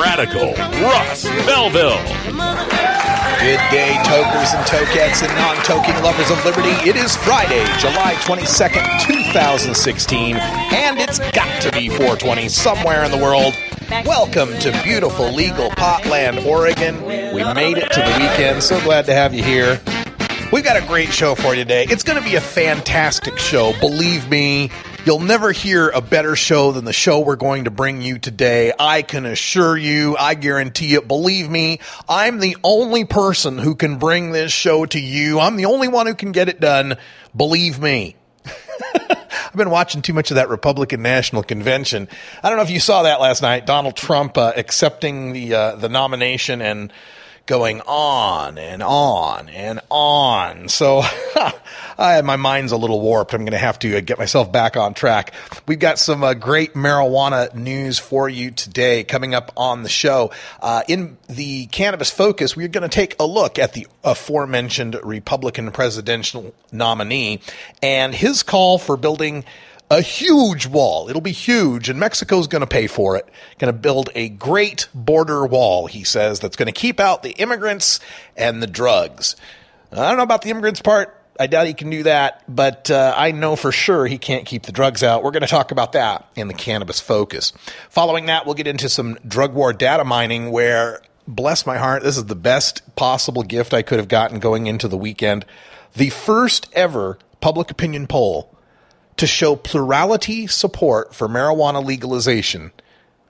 Radical Russ Belville. Good day, tokers and tokettes and non-toking lovers of liberty. It is Friday, July 22nd, 2016, and it's got to be 420 somewhere in the world. Welcome to beautiful legal Potland, Oregon. We made it to the weekend. So glad to have you here. We've got a great show for you today. It's going to be a fantastic show. Believe me, you'll never hear a better show than the show we're going to bring you today. I can assure you, I guarantee it. Believe me, I'm the only person who can bring this show to you. I'm the only one who can get it done. Believe me. I've been watching too much of that Republican National Convention. I don't know if you saw that last night. Donald Trump uh, accepting the uh, the nomination and going on and on and on. So I, my mind's a little warped. I'm going to have to uh, get myself back on track. We've got some uh, great marijuana news for you today coming up on the show. Uh, in the cannabis focus, we're going to take a look at the aforementioned Republican presidential nominee and his call for building a huge wall. It'll be huge, and Mexico's going to pay for it. Going to build a great border wall, he says, that's going to keep out the immigrants and the drugs. I don't know about the immigrants part. I doubt he can do that, but uh, I know for sure he can't keep the drugs out. We're going to talk about that in the cannabis focus. Following that, we'll get into some drug war data mining where, bless my heart, this is the best possible gift I could have gotten going into the weekend. The first ever public opinion poll to show plurality support for marijuana legalization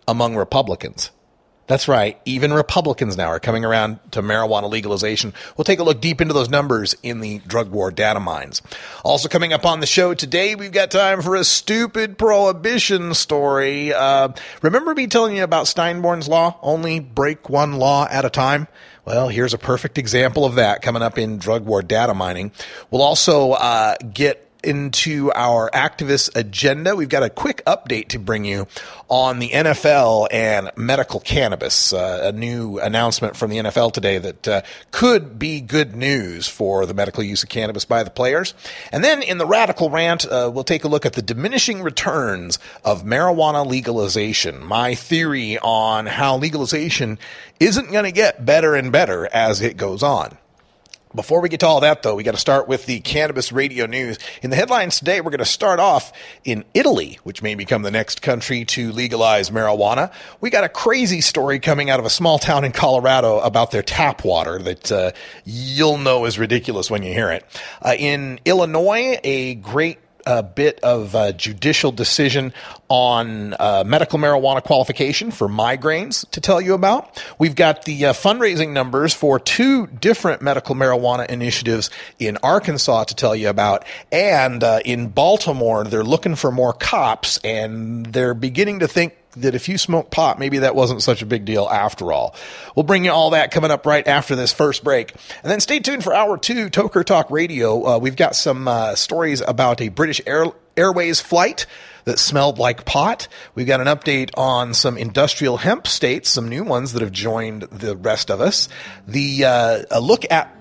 among Republicans. That's right. Even Republicans now are coming around to marijuana legalization. We'll take a look deep into those numbers in the drug war data mines. Also coming up on the show today, we've got time for a stupid prohibition story. Uh, remember me telling you about Steinborn's law? Only break one law at a time? Well, here's a perfect example of that coming up in drug war data mining. We'll also uh, get into our activist agenda. We've got a quick update to bring you on the NFL and medical cannabis. Uh, a new announcement from the NFL today that uh, could be good news for the medical use of cannabis by the players. And then in the radical rant, uh, we'll take a look at the diminishing returns of marijuana legalization. My theory on how legalization isn't going to get better and better as it goes on. Before we get to all that, though, we got to start with the cannabis radio news. In the headlines today, we're going to start off in Italy, which may become the next country to legalize marijuana. We got a crazy story coming out of a small town in Colorado about their tap water that uh, you'll know is ridiculous when you hear it. Uh, in Illinois, a great a bit of a judicial decision on uh, medical marijuana qualification for migraines to tell you about. We've got the uh, fundraising numbers for two different medical marijuana initiatives in Arkansas to tell you about. And uh, in Baltimore, they're looking for more cops and they're beginning to think that if you smoke pot, maybe that wasn't such a big deal after all. We'll bring you all that coming up right after this first break. And then stay tuned for hour two, Toker Talk Radio. Uh, we've got some uh, stories about a British Air- Airways flight that smelled like pot. We've got an update on some industrial hemp states, some new ones that have joined the rest of us. The uh, a look at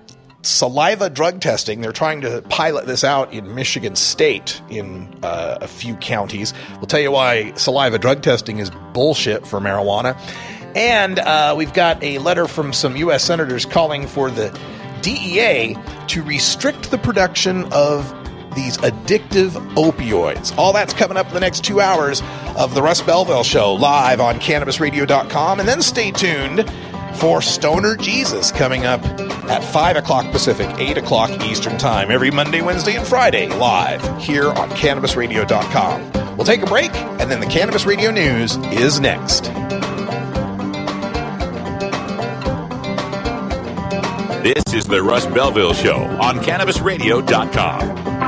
saliva drug testing. They're trying to pilot this out in Michigan State in uh, a few counties. We'll tell you why saliva drug testing is bullshit for marijuana. And uh, we've got a letter from some U.S. senators calling for the DEA to restrict the production of these addictive opioids. All that's coming up in the next two hours of the Russ Belville Show live on CannabisRadio.com. And then stay tuned for Stoner Jesus coming up at 5 o'clock Pacific, 8 o'clock Eastern Time, every Monday, Wednesday, and Friday, live here on CannabisRadio.com. We'll take a break, and then the Cannabis Radio News is next. This is the Russ Belville Show on CannabisRadio.com.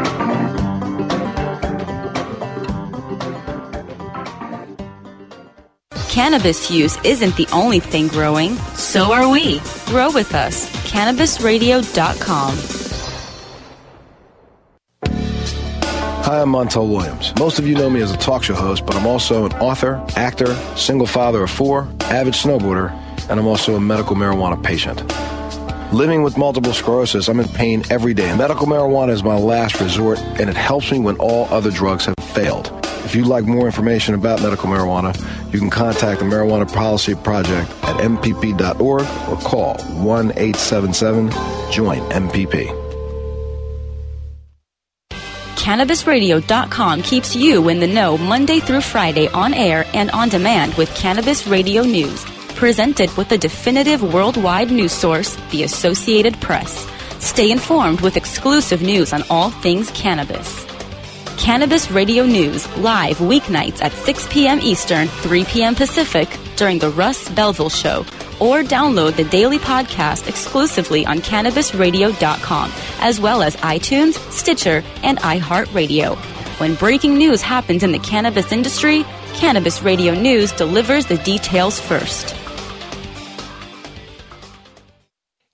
Cannabis use isn't the only thing growing, so are we. Grow with us. CannabisRadio.com. Hi, I'm Montel Williams. Most of you know me as a talk show host, but I'm also an author, actor, single father of four, avid snowboarder, and I'm also a medical marijuana patient. Living with multiple sclerosis, I'm in pain every day. Medical marijuana is my last resort, and it helps me when all other drugs have failed. If you'd like more information about medical marijuana, you can contact the Marijuana Policy Project at mpp.org or call 1 877 JOIN MPP. CannabisRadio.com keeps you in the know Monday through Friday on air and on demand with Cannabis Radio News. Presented with the definitive worldwide news source, the Associated Press. Stay informed with exclusive news on all things cannabis. Cannabis Radio News, live weeknights at 6 p.m. Eastern, 3 p.m. Pacific during the Russ Belville Show, or download the daily podcast exclusively on CannabisRadio.com, as well as iTunes, Stitcher, and iHeartRadio. When breaking news happens in the cannabis industry, Cannabis Radio News delivers the details first.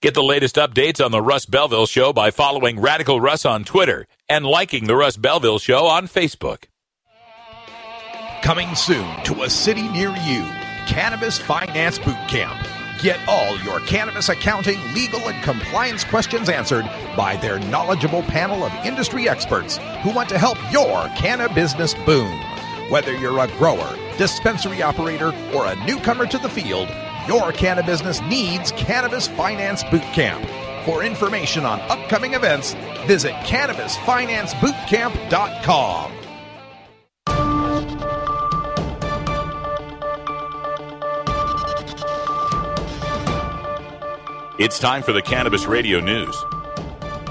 Get the latest updates on the Russ Belville Show by following Radical Russ on Twitter and liking the Russ Belville Show on Facebook. Coming soon to a city near you, Cannabis Finance Boot Camp. Get all your cannabis accounting, legal, and compliance questions answered by their knowledgeable panel of industry experts who want to help your cannabis business boom. Whether you're a grower, dispensary operator, or a newcomer to the field, your cannabis business needs Cannabis Finance Boot Camp. For information on upcoming events, visit CannabisFinanceBootcamp.com. It's time for the Cannabis Radio News.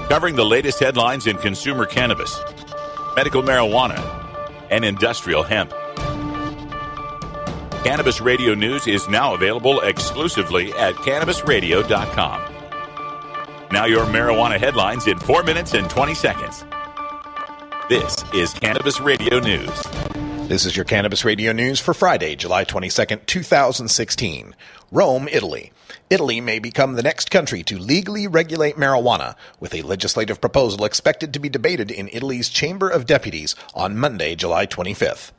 Covering the latest headlines in consumer cannabis, medical marijuana, and industrial hemp. Cannabis Radio News is now available exclusively at CannabisRadio.com. Now, your marijuana headlines in 4 minutes and 20 seconds. This is Cannabis Radio News. This is your Cannabis Radio News for Friday, July 22nd, 2016. Rome, Italy. Italy may become the next country to legally regulate marijuana, with a legislative proposal expected to be debated in Italy's Chamber of Deputies on Monday, July 25th.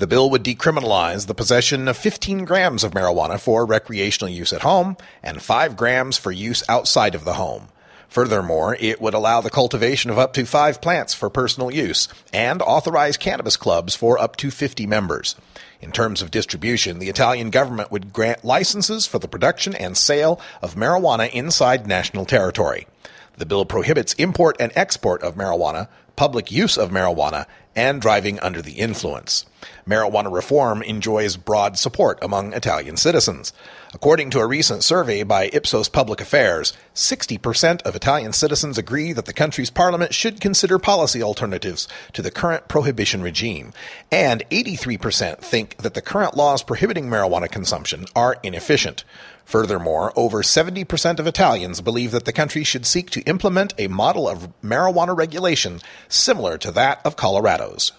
The bill would decriminalize the possession of 15 grams of marijuana for recreational use at home and 5 grams for use outside of the home. Furthermore, it would allow the cultivation of up to five plants for personal use and authorize cannabis clubs for up to 50 members. In terms of distribution, the Italian government would grant licenses for the production and sale of marijuana inside national territory. The bill prohibits import and export of marijuana, public use of marijuana, and driving under the influence. Marijuana reform enjoys broad support among Italian citizens. According to a recent survey by Ipsos Public Affairs, 60% of Italian citizens agree that the country's parliament should consider policy alternatives to the current prohibition regime, and 83% think that the current laws prohibiting marijuana consumption are inefficient. Furthermore, over 70% of Italians believe that the country should seek to implement a model of marijuana regulation similar to that of Colorado's.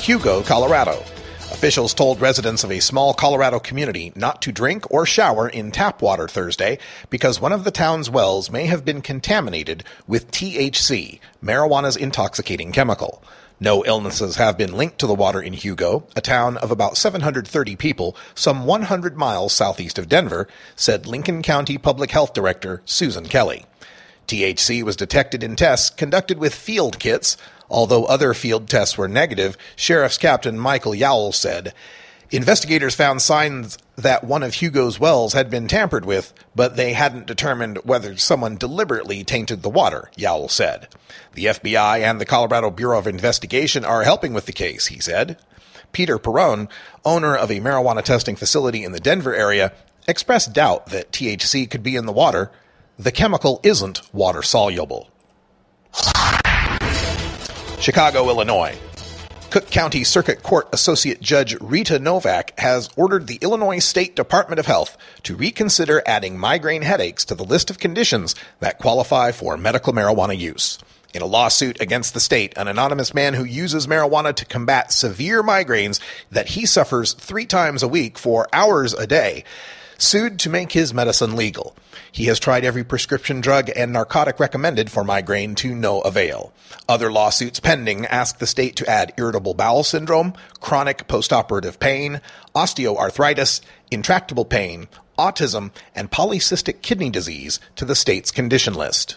Hugo, Colorado. Officials told residents of a small Colorado community not to drink or shower in tap water Thursday because one of the town's wells may have been contaminated with THC, marijuana's intoxicating chemical. No illnesses have been linked to the water in Hugo, a town of about 730 people, some 100 miles southeast of Denver, said Lincoln County Public Health Director Susan Kelly. THC was detected in tests conducted with field kits. Although other field tests were negative, Sheriff's Captain Michael Yowell said, Investigators found signs that one of Hugo's wells had been tampered with, but they hadn't determined whether someone deliberately tainted the water, Yowell said. The FBI and the Colorado Bureau of Investigation are helping with the case, he said. Peter Perrone, owner of a marijuana testing facility in the Denver area, expressed doubt that THC could be in the water. The chemical isn't water soluble. Chicago, Illinois. Cook County Circuit Court Associate Judge Rita Novak has ordered the Illinois State Department of Health to reconsider adding migraine headaches to the list of conditions that qualify for medical marijuana use. In a lawsuit against the state, an anonymous man who uses marijuana to combat severe migraines that he suffers three times a week for hours a day sued to make his medicine legal. He has tried every prescription drug and narcotic recommended for migraine to no avail. Other lawsuits pending ask the state to add irritable bowel syndrome, chronic postoperative pain, osteoarthritis, intractable pain, autism, and polycystic kidney disease to the state's condition list.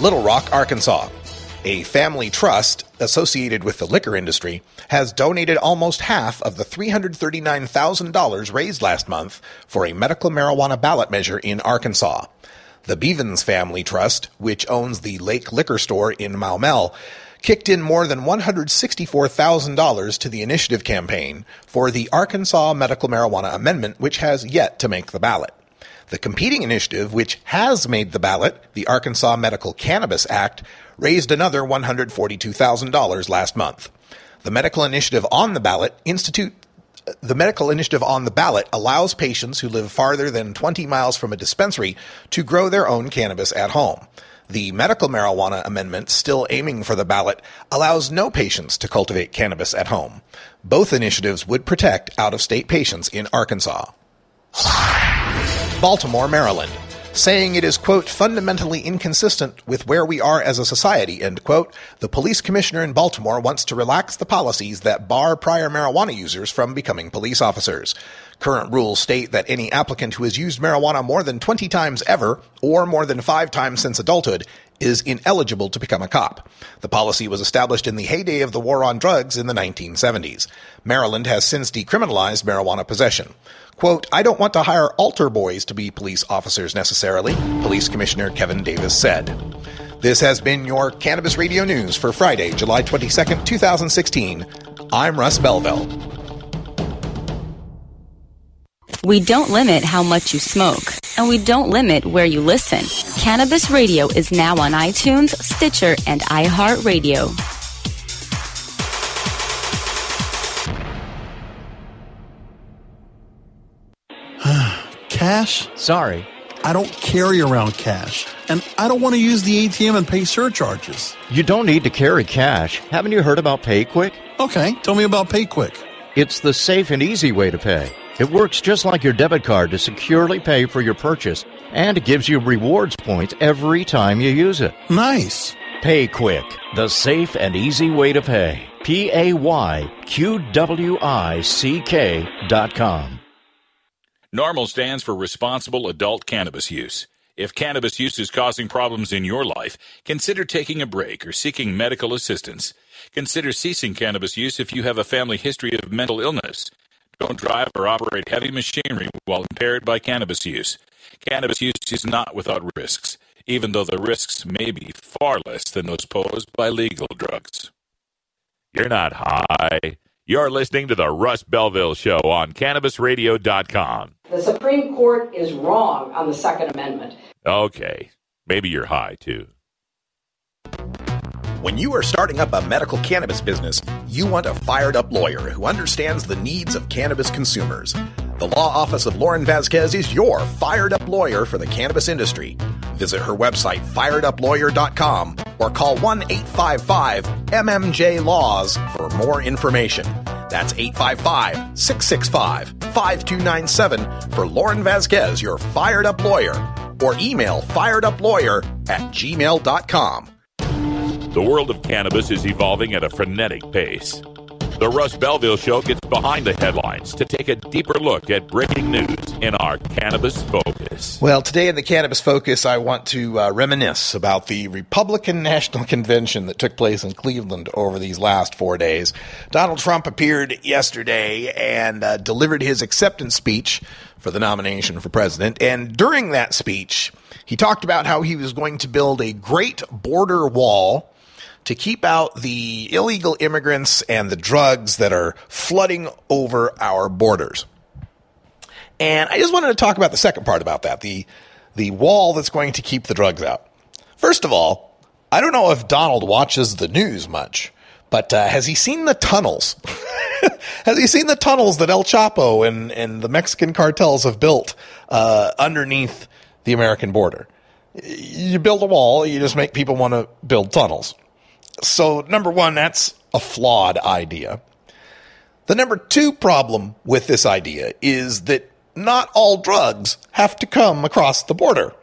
Little Rock, Arkansas. A family trust associated with the liquor industry has donated almost half of the $339,000 raised last month for a medical marijuana ballot measure in Arkansas. The Bevins Family Trust, which owns the Lake Liquor Store in Maumelle, kicked in more than $164,000 to the initiative campaign for the Arkansas Medical Marijuana Amendment, which has yet to make the ballot. The competing initiative, which has made the ballot, the Arkansas Medical Cannabis Act, raised another $142,000 last month. The medical initiative on the ballot institute the medical initiative on the ballot allows patients who live farther than 20 miles from a dispensary to grow their own cannabis at home. The medical marijuana amendment, still aiming for the ballot, allows no patients to cultivate cannabis at home. Both initiatives would protect out of state patients in Arkansas. Baltimore, Maryland, saying it is, quote, fundamentally inconsistent with where we are as a society, end quote. The police commissioner in Baltimore wants to relax the policies that bar prior marijuana users from becoming police officers. Current rules state that any applicant who has used marijuana more than 20 times ever, or more than five times since adulthood, is ineligible to become a cop. The policy was established in the heyday of the war on drugs in the 1970s. Maryland has since decriminalized marijuana possession. Quote, I don't want to hire altar boys to be police officers necessarily, Police Commissioner Kevin Davis said. This has been your Cannabis Radio News for Friday, July 22nd, 2016. I'm Russ Belville. We don't limit how much you smoke, and we don't limit where you listen. Cannabis Radio is now on iTunes, Stitcher, and iHeartRadio. Cash? Sorry. I don't carry around cash, and I don't want to use the ATM and pay surcharges. You don't need to carry cash. Haven't you heard about PayQwick? Okay, tell me about PayQwick. It's the safe and easy way to pay. It works just like your debit card to securely pay for your purchase, and it gives you rewards points every time you use it. Nice. PayQwick, the safe and easy way to pay. P A Y Q W I C K dot com. NORML stands for responsible adult cannabis use. If cannabis use is causing problems in your life, consider taking a break or seeking medical assistance. Consider ceasing cannabis use if you have a family history of mental illness. Don't drive or operate heavy machinery while impaired by cannabis use. Cannabis use is not without risks, even though the risks may be far less than those posed by legal drugs. You're not high. You're listening to the Russ Belville Show on CannabisRadio.com. The Supreme Court is wrong on the Second Amendment. Okay, maybe you're high too. When you are starting up a medical cannabis business, you want a fired up lawyer who understands the needs of cannabis consumers. The law office of Lauren Vasquez is your fired up lawyer for the cannabis industry. Visit her website, fireduplawyer.com, or call 1 855 MMJ Laws for more information. That's 855 665 5297 for Lauren Vasquez, your fired up lawyer, or email fireduplawyer at gmail.com. The world of cannabis is evolving at a frenetic pace. The Russ Belville Show gets behind the headlines to take a deeper look at breaking news in our Cannabis Focus. Well, today in the Cannabis Focus, I want to uh, reminisce about the Republican National Convention that took place in Cleveland over these last four days. Donald Trump appeared yesterday and uh, delivered his acceptance speech for the nomination for president. And during that speech, he talked about how he was going to build a great border wall to keep out the illegal immigrants and the drugs that are flooding over our borders. And I just wanted to talk about the second part about that, the the wall that's going to keep the drugs out. First of all, I don't know if Donald watches the news much, but uh, has he seen the tunnels? has he seen the tunnels that El Chapo and, and the Mexican cartels have built uh, underneath the American border? You build a wall, you just make people want to build tunnels. So, number one, that's a flawed idea. The number two problem with this idea is that not all drugs have to come across the border.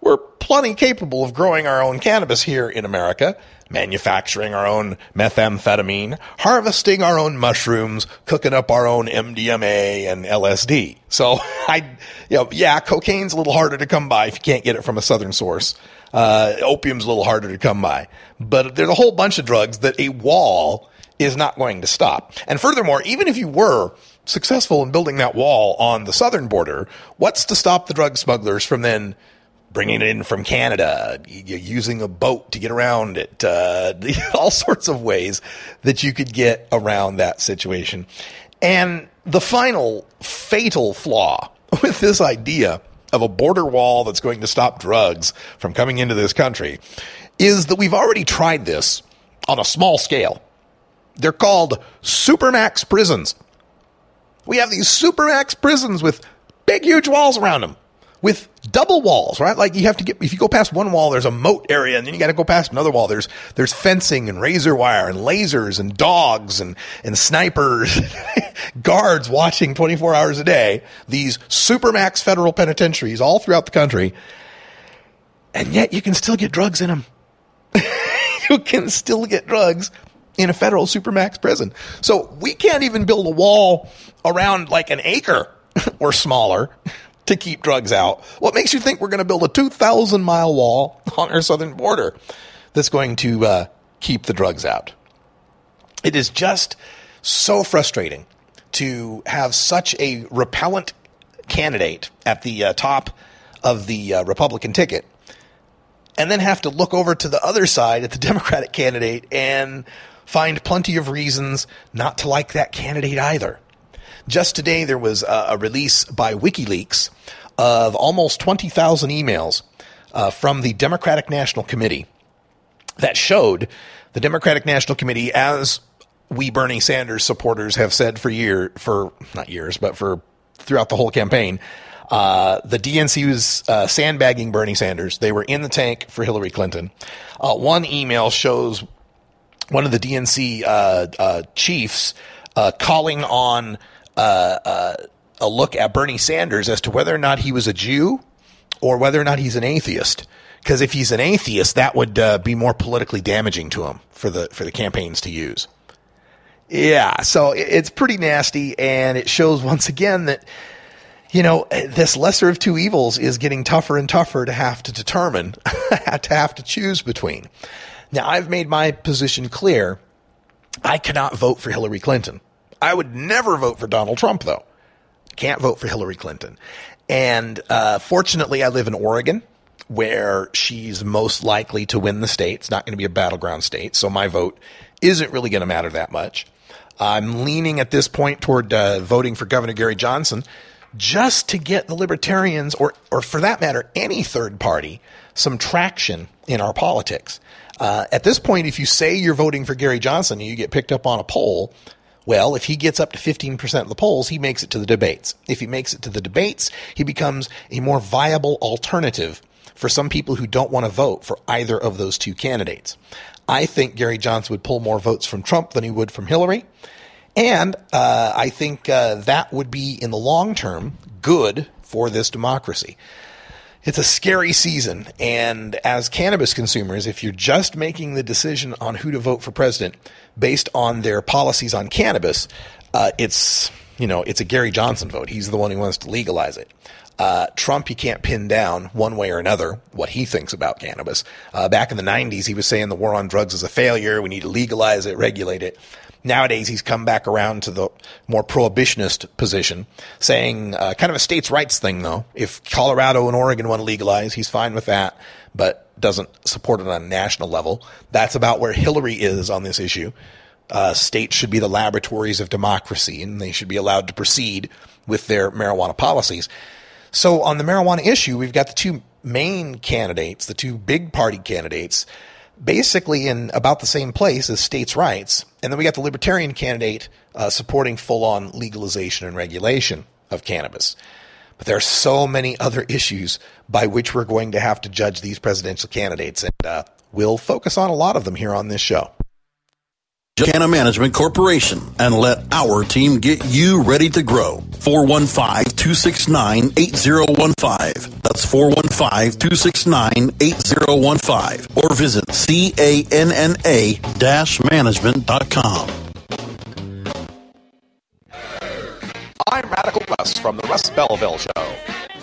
We're plenty capable of growing our own cannabis here in America, manufacturing our own methamphetamine, harvesting our own mushrooms, cooking up our own MDMA and LSD. So I, you know, yeah, cocaine's a little harder to come by if you can't get it from a southern source. Uh, opium's a little harder to come by, but there's a whole bunch of drugs that a wall is not going to stop. And furthermore, even if you were successful in building that wall on the southern border, what's to stop the drug smugglers from then bringing it in from Canada, using a boat to get around it, uh, all sorts of ways that you could get around that situation. And the final fatal flaw with this idea of a border wall that's going to stop drugs from coming into this country is that we've already tried this on a small scale. They're called supermax prisons. We have these supermax prisons with big, huge walls around them with double walls, right? Like you have to get, if you go past one wall, there's a moat area and then you got to go past another wall. There's, there's fencing and razor wire and lasers and dogs and, and snipers, guards watching 24 hours a day. These supermax federal penitentiaries all throughout the country. And yet you can still get drugs in them. you can still get drugs in a federal supermax prison. So we can't even build a wall around like an acre or smaller to keep drugs out. What makes you think we're going to build a 2,000 mile wall on our southern border that's going to uh, keep the drugs out? It is just so frustrating to have such a repellent candidate at the uh, top of the uh, Republican ticket and then have to look over to the other side at the Democratic candidate and find plenty of reasons not to like that candidate either. Just today, there was a, a release by WikiLeaks of almost 20,000 emails uh, from the Democratic National Committee that showed the Democratic National Committee, as we Bernie Sanders supporters have said for year, for not years, but for throughout the whole campaign, uh, the DNC was uh, sandbagging Bernie Sanders. They were in the tank for Hillary Clinton. Uh, one email shows one of the DNC uh, uh, chiefs uh, calling on a look at Bernie Sanders as to whether or not he was a Jew or whether or not he's an atheist. Because if he's an atheist, that would uh, be more politically damaging to him for the for the campaigns to use. Yeah, so it's pretty nasty, and it shows once again that you know, this lesser of two evils is getting tougher and tougher to have to determine, to have to choose between. Now, I've made my position clear. I cannot vote for Hillary Clinton. I would never vote for Donald Trump, though. Can't vote for Hillary Clinton. And uh, fortunately, I live in Oregon, where she's most likely to win the state. It's not going to be a battleground state, so my vote isn't really going to matter that much. I'm leaning at this point toward uh, voting for Governor Gary Johnson just to get the libertarians, or, or for that matter, any third party, some traction in our politics. Uh, at this point, if you say you're voting for Gary Johnson and you get picked up on a poll, well, if he gets up to 15% of the polls, he makes it to the debates. If he makes it to the debates, he becomes a more viable alternative for some people who don't want to vote for either of those two candidates. I think Gary Johnson would pull more votes from Trump than he would from Hillary. And uh, I think uh, that would be, in the long term, good for this democracy. It's a scary season. And as cannabis consumers, if you're just making the decision on who to vote for president based on their policies on cannabis, uh, it's, you know, it's a Gary Johnson vote. He's the one who wants to legalize it. Uh, Trump, you can't pin down one way or another what he thinks about cannabis. Uh, back in the 90s, he was saying the war on drugs is a failure. We need to legalize it, regulate it. Nowadays, he's come back around to the more prohibitionist position, saying uh, kind of a states' rights thing, though. If Colorado and Oregon want to legalize, he's fine with that, but doesn't support it on a national level. That's about where Hillary is on this issue. Uh, states should be the laboratories of democracy, and they should be allowed to proceed with their marijuana policies. So, on the marijuana issue, we've got the two main candidates, the two big party candidates basically in about the same place as states' rights. And then we got the libertarian candidate uh, supporting full on legalization and regulation of cannabis. But there are so many other issues by which we're going to have to judge these presidential candidates, and uh, we'll focus on a lot of them here on this show. Canna Management Corporation and let our team get you ready to grow. 415-269-8015. That's 415-269-8015 or visit canna-management.com. I'm Radical Russ from the Russ Belville Show.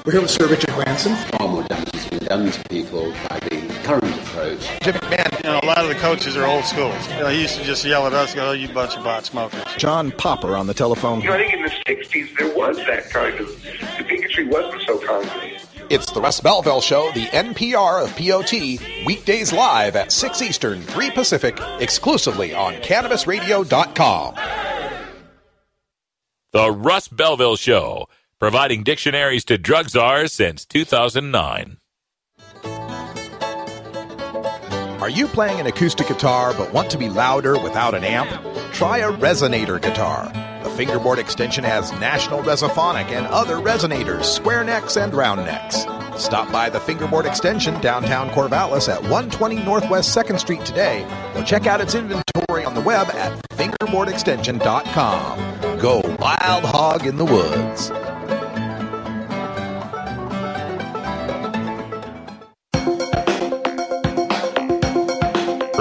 We're here with Sir Richard Branson. Far more damage has been done to people by the current approach. Jim McMahon. You know, a lot of the coaches are old school. You know, he used to just yell at us, go, oh, you bunch of pot smokers. John Popper on the telephone. You know, I think in the 60s there was that kind of, the bigotry wasn't so concrete. It's the Russ Belville Show, the NPR of POT, weekdays live at 6 Eastern, 3 Pacific, exclusively on CannabisRadio.com. The Russ Belville Show, providing dictionaries to drug czars since 2009. Are you playing an acoustic guitar but want to be louder without an amp? Try a resonator guitar. The fingerboard extension has National Resophonic and other resonators, square necks and round necks. Stop by the fingerboard extension downtown Corvallis at 120 Northwest 2nd Street today or check out its inventory on the web at fingerboardextension.com. Go wild hog in the woods.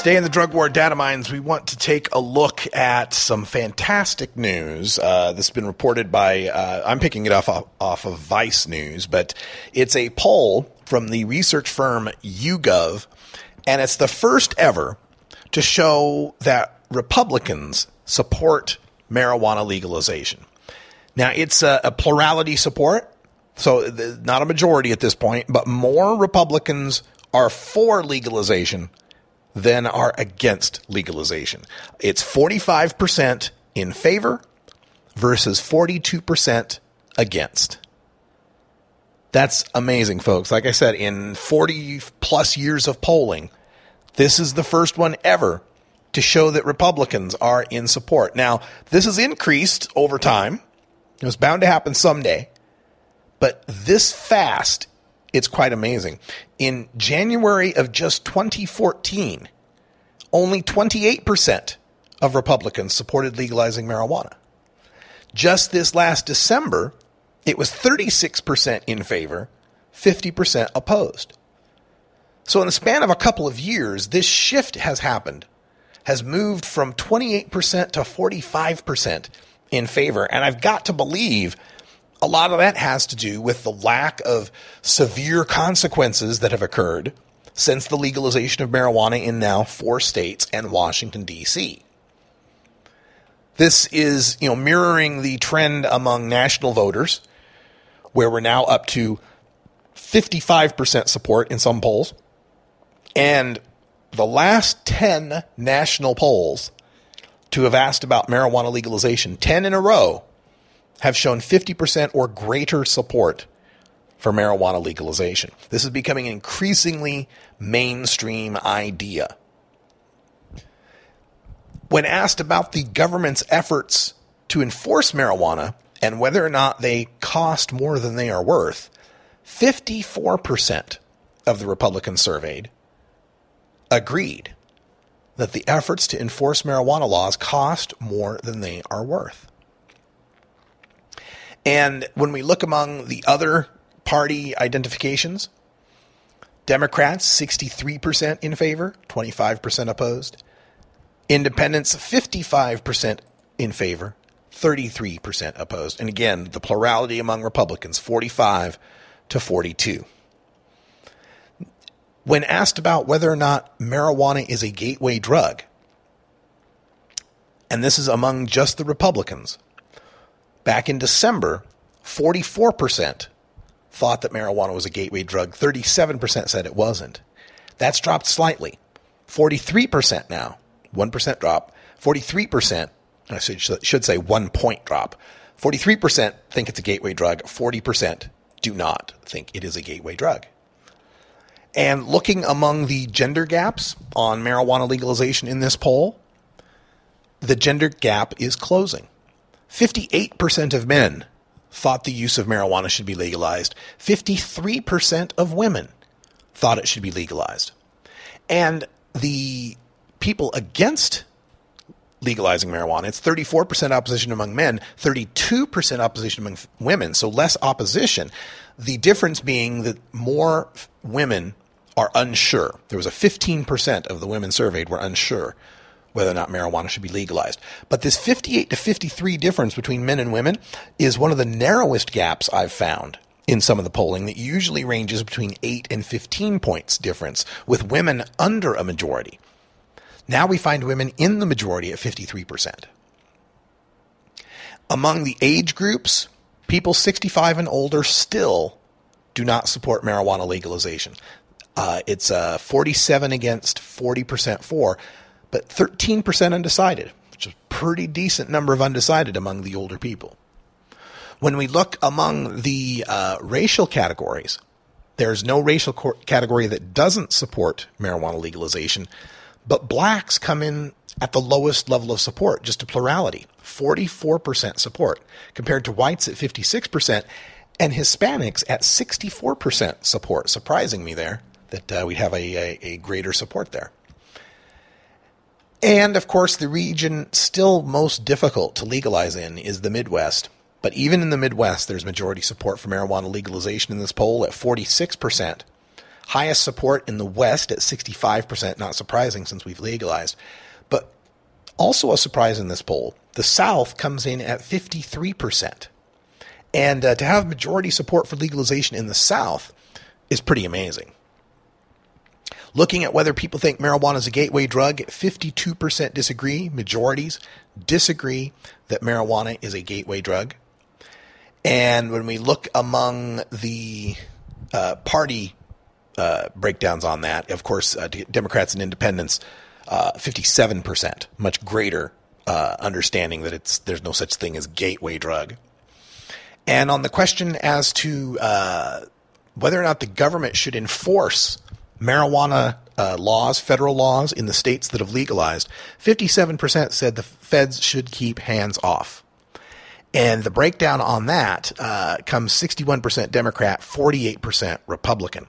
Today in the Drug War Data Mines, we want to take a look at some fantastic news. Uh, this has been reported by, uh, I'm picking it off, off of Vice News, but it's a poll from the research firm YouGov, and it's the first ever to show that Republicans support marijuana legalization. Now, it's a, a plurality support, so not a majority at this point, but more Republicans are for legalization than are against legalization. It's 45% in favor versus 42% against. That's amazing, folks. Like I said, in 40 plus years of polling, this is the first one ever to show that Republicans are in support. Now, this has increased over time. It was bound to happen someday. But this fast it's quite amazing. In January of just 2014, only 28% of Republicans supported legalizing marijuana. Just this last December, it was 36% in favor, 50% opposed. So, in the span of a couple of years, this shift has happened, has moved from 28% to 45% in favor. And I've got to believe a lot of that has to do with the lack of severe consequences that have occurred since the legalization of marijuana in now four states and Washington, D.C. This is, you know, mirroring the trend among national voters, where we're now up to 55% support in some polls. And the last 10 national polls to have asked about marijuana legalization, 10 in a row, have shown 50% or greater support for marijuana legalization. This is becoming an increasingly mainstream idea. When asked about the government's efforts to enforce marijuana and whether or not they cost more than they are worth, 54% of the Republicans surveyed agreed that the efforts to enforce marijuana laws cost more than they are worth. And when we look among the other party identifications, Democrats 63% in favor, 25% opposed. Independents 55% in favor, 33% opposed. And again, the plurality among Republicans 45 to 42. When asked about whether or not marijuana is a gateway drug, and this is among just the Republicans, Back in December, 44% thought that marijuana was a gateway drug, 37% said it wasn't. That's dropped slightly. 43% now. 1% drop. 43%, I should, say one point drop. 43% think it's a gateway drug. 40% do not think it is a gateway drug. And looking among the gender gaps on marijuana legalization in this poll, the gender gap is closing. 58% of men thought the use of marijuana should be legalized. 53% of women thought it should be legalized. And the people against legalizing marijuana, it's 34% opposition among men, 32% opposition among women, so less opposition. The difference being that more women are unsure. There was a 15% of the women surveyed were unsure whether or not marijuana should be legalized. But this 58 to 53 difference between men and women is one of the narrowest gaps I've found in some of the polling that usually ranges between 8 and 15 points difference with women under a majority. Now we find women in the majority at 53%. Among the age groups, people 65 and older still do not support marijuana legalization. Uh, it's uh, 47 against 40% for but 13% undecided, which is a pretty decent number of undecided among the older people. When we look among the uh, racial categories, there's no racial co- category that doesn't support marijuana legalization, but blacks come in at the lowest level of support, just a plurality 44% support, compared to whites at 56% and Hispanics at 64% support. Surprising me there that uh, we have a, a, a greater support there. And of course, the region still most difficult to legalize in is the Midwest. But even in the Midwest, there's majority support for marijuana legalization in this poll at 46%. Highest support in the West at 65%, not surprising since we've legalized. But also a surprise in this poll, the South comes in at 53%. And uh, to have majority support for legalization in the South is pretty amazing. Looking at whether people think marijuana is a gateway drug, 52% disagree. Majorities disagree that marijuana is a gateway drug. And when we look among the uh, party uh, breakdowns on that, of course, uh, Democrats and Independents, 57%, uh, much greater uh, understanding that it's there's no such thing as gateway drug. And on the question as to uh, whether or not the government should enforce marijuana uh, laws, federal laws in the states that have legalized, 57% said the feds should keep hands off. And the breakdown on that uh, comes 61% Democrat, 48% Republican.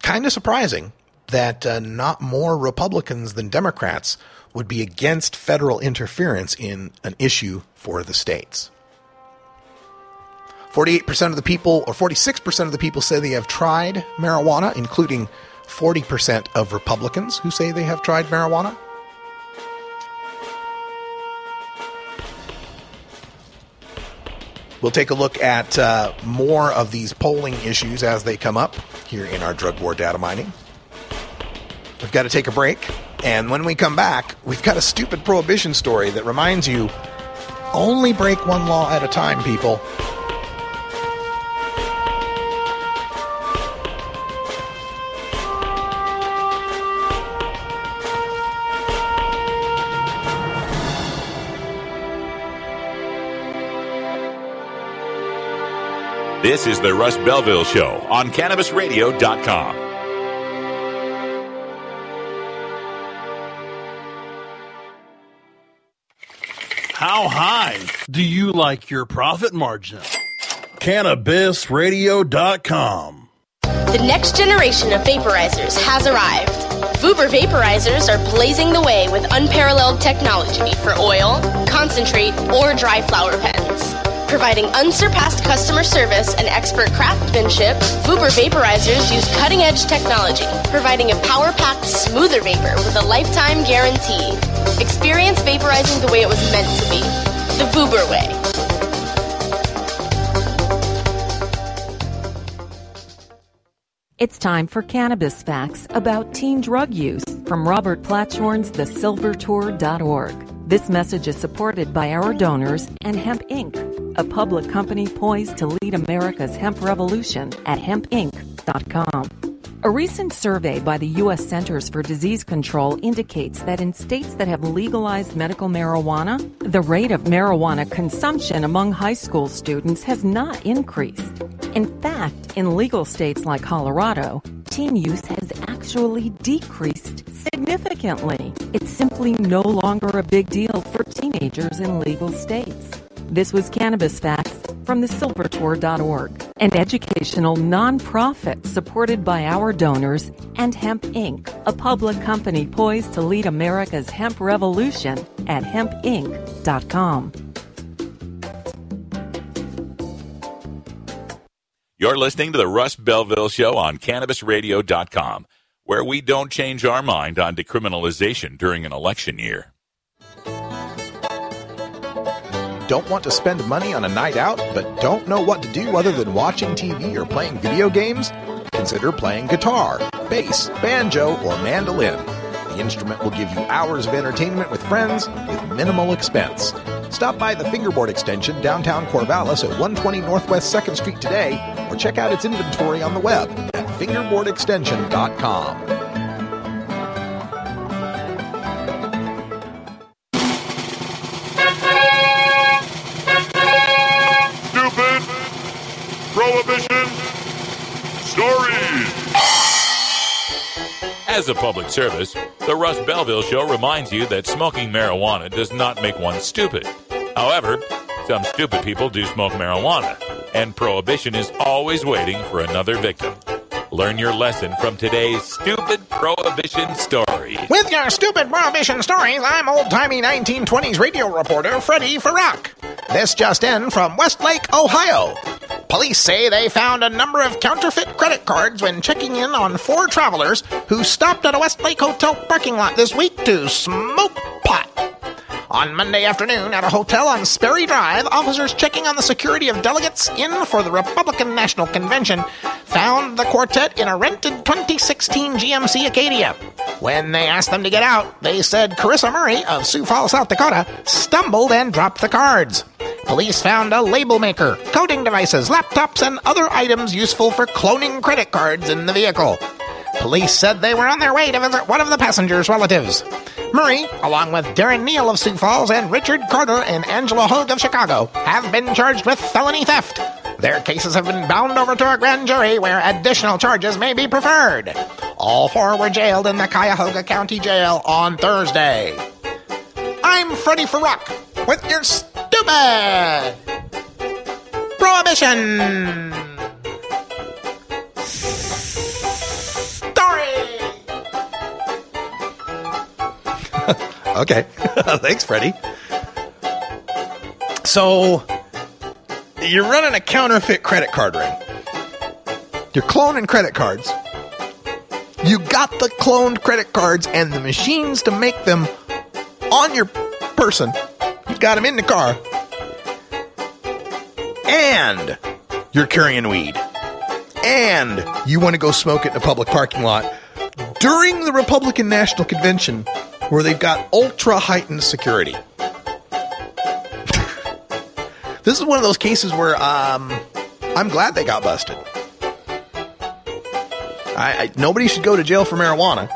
Kind of surprising that uh, not more Republicans than Democrats would be against federal interference in an issue for the states. 48% of the people, or 46% of the people, say they have tried marijuana, including 40% of Republicans who say they have tried marijuana. We'll take a look at uh, more of these polling issues as they come up here in our drug war data mining. We've got to take a break. And when we come back, we've got a stupid prohibition story that reminds you only break one law at a time, people. This is the Russ Belville Show on CannabisRadio.com. How high do you like your profit margin? CannabisRadio.com. The next generation of vaporizers has arrived. Vuber vaporizers are blazing the way with unparalleled technology for oil, concentrate, or dry flower pens. Providing unsurpassed customer service and expert craftsmanship, Vuber vaporizers use cutting edge technology, providing a power packed, smoother vapor with a lifetime guarantee. Experience vaporizing the way it was meant to be the Vuber way. It's time for cannabis facts about teen drug use from Robert Platshorn's thesilvertour.org. This message is supported by our donors and Hemp Inc., a public company poised to lead America's hemp revolution at hempinc.com. A recent survey by the U.S. Centers for Disease Control indicates that in states that have legalized medical marijuana, the rate of marijuana consumption among high school students has not increased. In fact, in legal states like Colorado, teen use has actually decreased significantly. It's simply no longer a big deal for teenagers in legal states. This was Cannabis Facts from the silvertour.org, an educational nonprofit supported by our donors and Hemp Inc., a public company poised to lead America's hemp revolution at hempinc.com. You're listening to the Russ Belville Show on CannabisRadio.com, where we don't change our mind on decriminalization during an election year. Don't want to spend money on a night out, but don't know what to do other than watching TV or playing video games? Consider playing guitar, bass, banjo, or mandolin. The instrument will give you hours of entertainment with friends with minimal expense. Stop by the Fingerboard Extension downtown Corvallis at 120 Northwest 2nd Street today or check out its inventory on the web at fingerboardextension.com. As a public service, the Russ Belville Show reminds you that smoking marijuana does not make one stupid. However, some stupid people do smoke marijuana, and prohibition is always waiting for another victim. Learn your lesson from today's stupid prohibition story. With your stupid prohibition stories, I'm old timey 1920s radio reporter Freddie Farrock. This just in from Westlake, Ohio. Police say they found a number of counterfeit credit cards when checking in on four travelers who stopped at a Westlake Hotel parking lot this week to smoke pot. On Monday afternoon at a hotel on Sperry Drive, officers checking on the security of delegates in for the Republican National Convention found the quartet in a rented 2016 GMC Acadia. When they asked them to get out, they said Carissa Murray of Sioux Falls, South Dakota, stumbled and dropped the cards. Police found a label maker, coding devices, laptops, and other items useful for cloning credit cards in the vehicle. Police said they were on their way to visit one of the passengers' relatives. Murray, along with Darren Neal of Sioux Falls and Richard Carter and Angela Hogue of Chicago, have been charged with felony theft. Their cases have been bound over to a grand jury where additional charges may be preferred. All four were jailed in the Cuyahoga County Jail on Thursday. I'm Freddie Farrock with your stupid prohibition okay. Thanks, Freddie. So, you're running a counterfeit credit card ring. You're cloning credit cards. You got the cloned credit cards and the machines to make them on your person. You got them in the car. And you're carrying weed. And you want to go smoke it in a public parking lot during the Republican National Convention where they've got ultra heightened security. this is one of those cases where um, I'm glad they got busted. I, I, nobody should go to jail for marijuana.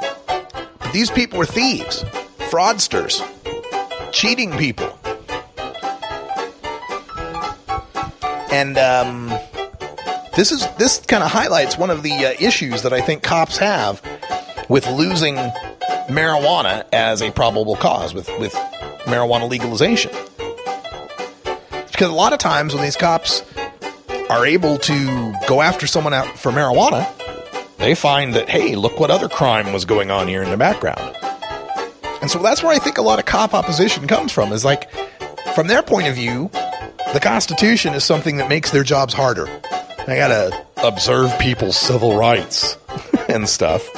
But these people were thieves, fraudsters, cheating people. And um, this is this kind of highlights one of the uh, issues that I think cops have with losing marijuana as a probable cause with, with marijuana legalization. Because a lot of times when these cops are able to go after someone out for marijuana, they find that, hey, look what other crime was going on here in the background. And so that's where I think a lot of cop opposition comes from, is like, from their point of view, the Constitution is something that makes their jobs harder. I gotta observe people's civil rights and stuff.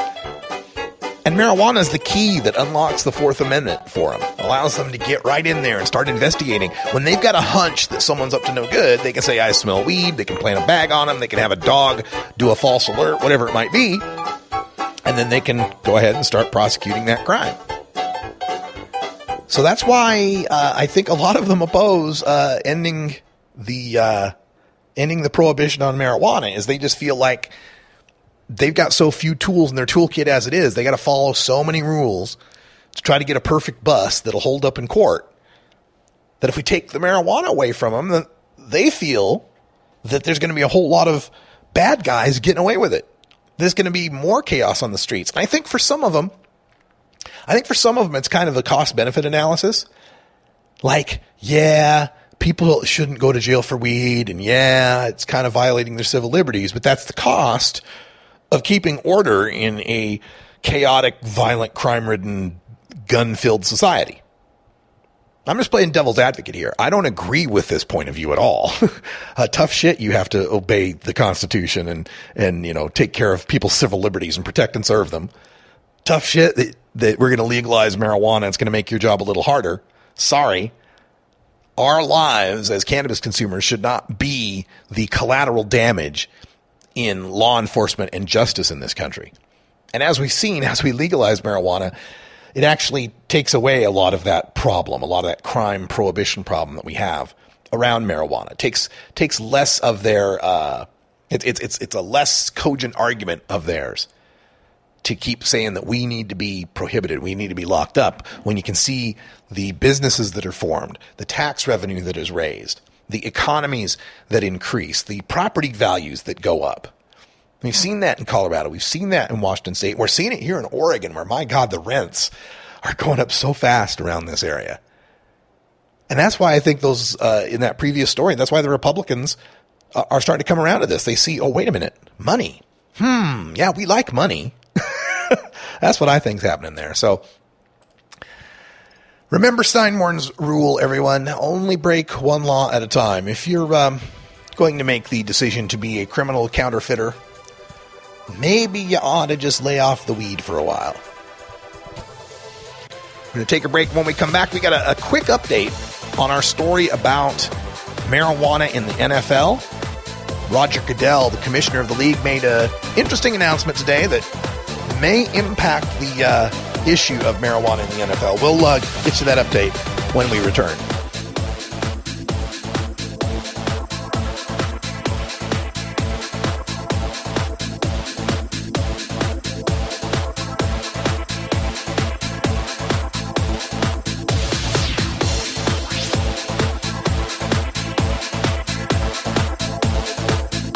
And marijuana is the key that unlocks the Fourth Amendment for them, allows them to get right in there and start investigating. When they've got a hunch that someone's up to no good, they can say, I smell weed, they can plant a bag on them, they can have a dog do a false alert, whatever it might be, and then they can go ahead and start prosecuting that crime. So that's why uh, I think a lot of them oppose uh, ending the uh, ending the prohibition on marijuana, is they just feel like they've got so few tools in their toolkit as it is. They got to follow so many rules to try to get a perfect bust that'll hold up in court. That if we take the marijuana away from them, they feel that there's going to be a whole lot of bad guys getting away with it. There's going to be more chaos on the streets. I think for some of them, I think for some of them, it's kind of a cost benefit analysis. Like, yeah, people shouldn't go to jail for weed, and yeah, it's kind of violating their civil liberties, but that's the cost of keeping order in a chaotic, violent, crime ridden, gun filled society. I'm just playing devil's advocate here. I don't agree with this point of view at all. uh, tough shit. You have to obey the Constitution and and you know take care of people's civil liberties and protect and serve them. Tough shit that, that we're going to legalize marijuana. It's going to make your job a little harder. Sorry. Our lives as cannabis consumers should not be the collateral damage in law enforcement and justice in this country. And as we've seen, as we legalize marijuana, it actually takes away a lot of that problem, a lot of that crime prohibition problem that we have around marijuana. It takes takes less of their uh, it, it's it's it's a less cogent argument of theirs to keep saying that we need to be prohibited, we need to be locked up, when you can see the businesses that are formed, the tax revenue that is raised, the economies that increase, the property values that go up. We've seen that in Colorado. We've seen that in Washington State. We're seeing it here in Oregon, where my God, the rents are going up so fast around this area. And that's why I think those uh, in that previous story. That's why the Republicans uh, are starting to come around to this. They see, oh, wait a minute, money. Hmm, yeah, we like money. that's what I think's happening there. So remember Steinborn's rule, everyone. Only break one law at a time. If you're um, going to make the decision to be a criminal counterfeiter maybe you ought to just lay off the weed for a while. We're going to take a break. When we come back, we got a, a quick update on our story about marijuana in the NFL. Roger Goodell, the commissioner of the league, made an interesting announcement today that may impact the uh, issue of marijuana in the NFL. We'll uh, get to that update when we return.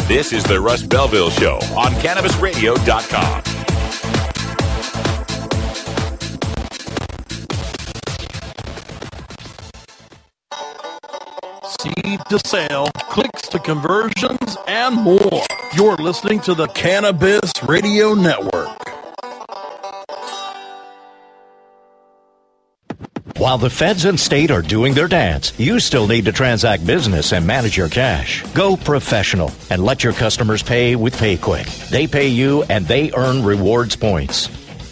This is the Russ Belville Show on CannabisRadio.com. To sale, clicks to conversions, and more. You're listening to the Cannabis Radio Network. While the feds and state are doing their dance, you still need to transact business and manage your cash. Go professional and let your customers pay with PayQwick. They pay you and they earn rewards points.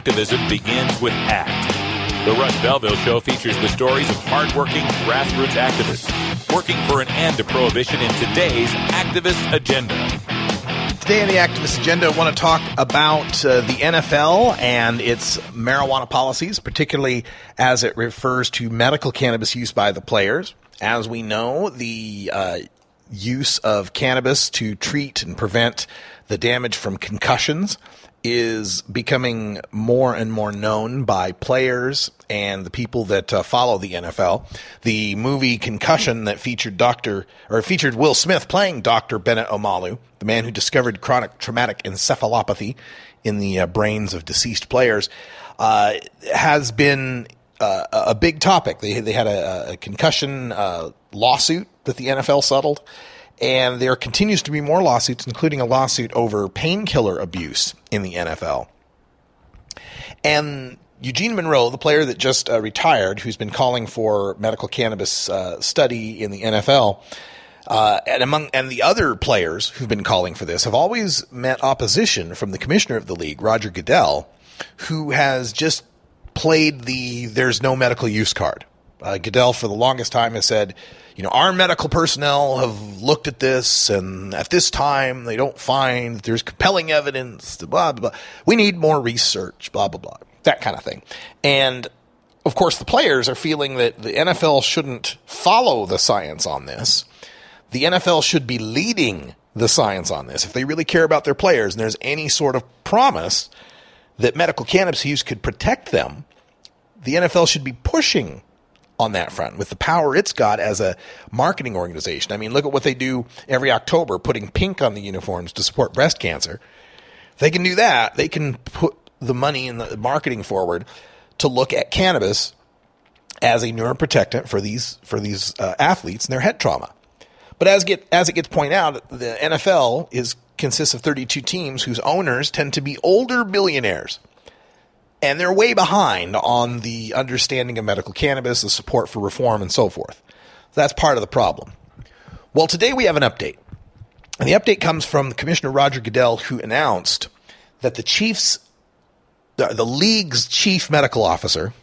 Activism begins with ACT. The Russ Belville Show features the stories of hardworking grassroots activists working for an end to prohibition in today's activist agenda. Today in the activist agenda, I want to talk about uh, the NFL and its marijuana policies, particularly as it refers to medical cannabis use by the players. As we know, the uh, use of cannabis to treat and prevent the damage from concussions is becoming more and more known by players and the people that uh, follow the NFL. The movie Concussion that featured Doctor or featured Will Smith playing Doctor Bennett Omalu, the man who discovered chronic traumatic encephalopathy in the uh, brains of deceased players, uh, has been uh, a big topic. They they had a, a concussion uh, lawsuit that the NFL settled. And there continues to be more lawsuits, including a lawsuit over painkiller abuse in the NFL. And Eugene Monroe, the player that just uh, retired, who's been calling for medical cannabis uh, study in the NFL, uh, and among and the other players who've been calling for this have always met opposition from the commissioner of the league, Roger Goodell, who has just played the "there's no medical use" card. Uh, Goodell, for the longest time, has said, you know, our medical personnel have looked at this, and at this time, they don't find that there's compelling evidence. Blah blah blah. We need more research. Blah blah blah. That kind of thing. And of course, the players are feeling that the NFL shouldn't follow the science on this. The NFL should be leading the science on this. If they really care about their players and there's any sort of promise that medical cannabis use could protect them, the NFL should be pushing on that front with the power it's got as a marketing organization. I mean, look at what they do every October, putting pink on the uniforms to support breast cancer. They can do that, they can put the money and the marketing forward to look at cannabis as a neuroprotectant for these for these uh, athletes and their head trauma. But as get as it gets pointed out, the NFL is consists of 32 teams whose owners tend to be older billionaires. And they're way behind on the understanding of medical cannabis, the support for reform, and so forth. That's part of the problem. Well, today we have an update. And the update comes from Commissioner Roger Goodell, who announced that the Chiefs, the, the league's chief medical officer,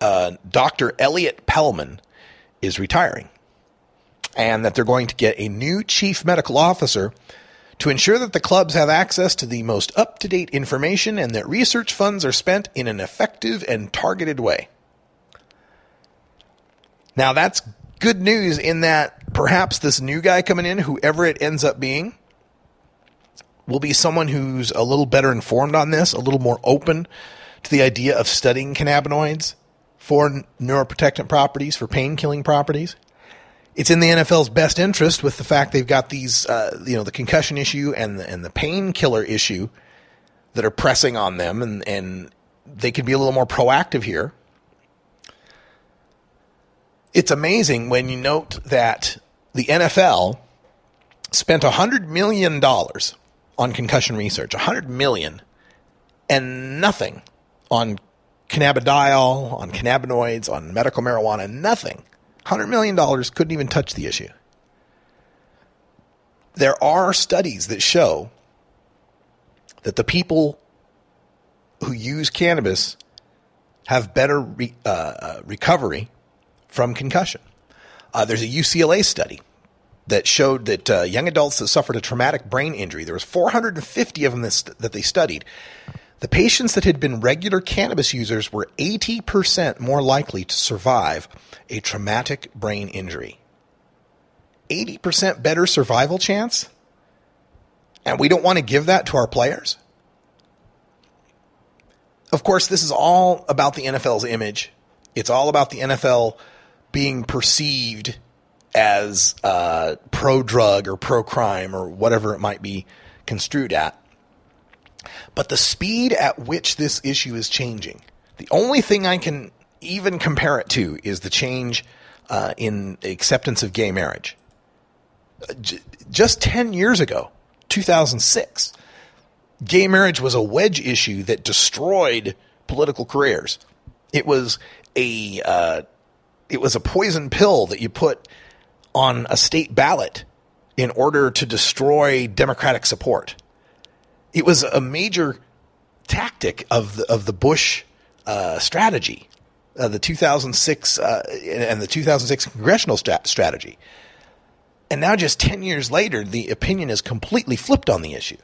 uh, Dr. Elliot Pellman, is retiring. And that they're going to get a new chief medical officer to ensure that the clubs have access to the most up to date information and that research funds are spent in an effective and targeted way. Now, that's good news in that perhaps this new guy coming in, whoever it ends up being, will be someone who's a little better informed on this, a little more open to the idea of studying cannabinoids for neuroprotectant properties, for pain killing properties it's in the NFL's best interest with the fact they've got these, uh, you know, the concussion issue and the, and the painkiller issue that are pressing on them, and and they can be a little more proactive here. It's amazing when you note that the NFL spent hundred million dollars on concussion research, 100 million, and nothing on cannabidiol, on cannabinoids, on medical marijuana, nothing $100 million couldn't even touch the issue. There are studies that show that the people who use cannabis have better re, uh, uh recovery from concussion. Uh, there's a UCLA study that showed that uh, young adults that suffered a traumatic brain injury, there was 450 of them that, that they studied. The patients that had been regular cannabis users were 80% more likely to survive a traumatic brain injury. 80% better survival chance? And we don't want to give that to our players? Of course, this is all about the NFL's image. It's all about the NFL being perceived as uh, pro drug or pro crime or whatever it might be construed at. But the speed at which this issue is changing, the only thing I can even compare it to is the change uh, in acceptance of gay marriage. J- just 10 years ago, 2006, gay marriage was a wedge issue that destroyed political careers. It was a uh, it was a poison pill that you put on a state ballot in order to destroy Democratic support. It was a major tactic of the, of the Bush uh, strategy uh, the 2006 uh, and the 2006 congressional stat- strategy. And now, just 10 years later, the opinion is completely flipped on the issue.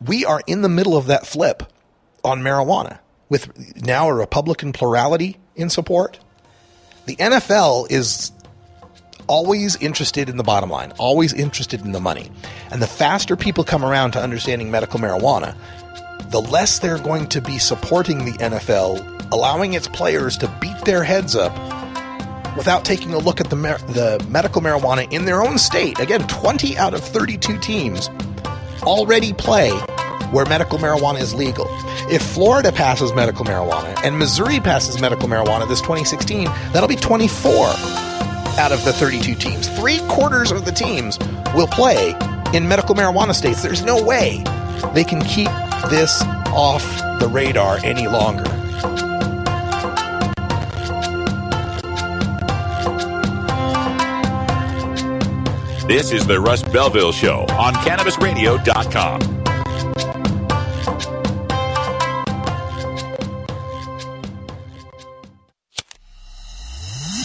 We are in the middle of that flip on marijuana with now a Republican plurality in support. The NFL is always interested in the bottom line, always interested in the money. And the faster people come around to understanding medical marijuana, the less they're going to be supporting the NFL allowing its players to beat their heads up without taking a look at the, mar- the medical marijuana in their own state. Again, 20 out of 32 teams already play where medical marijuana is legal. If Florida passes medical marijuana and Missouri passes medical marijuana this 2016, that'll be 24 out of the 32 teams. Three quarters of the teams will play in medical marijuana states. There's no way they can keep this off the radar any longer. This is the Russ Belville Show on CannabisRadio.com.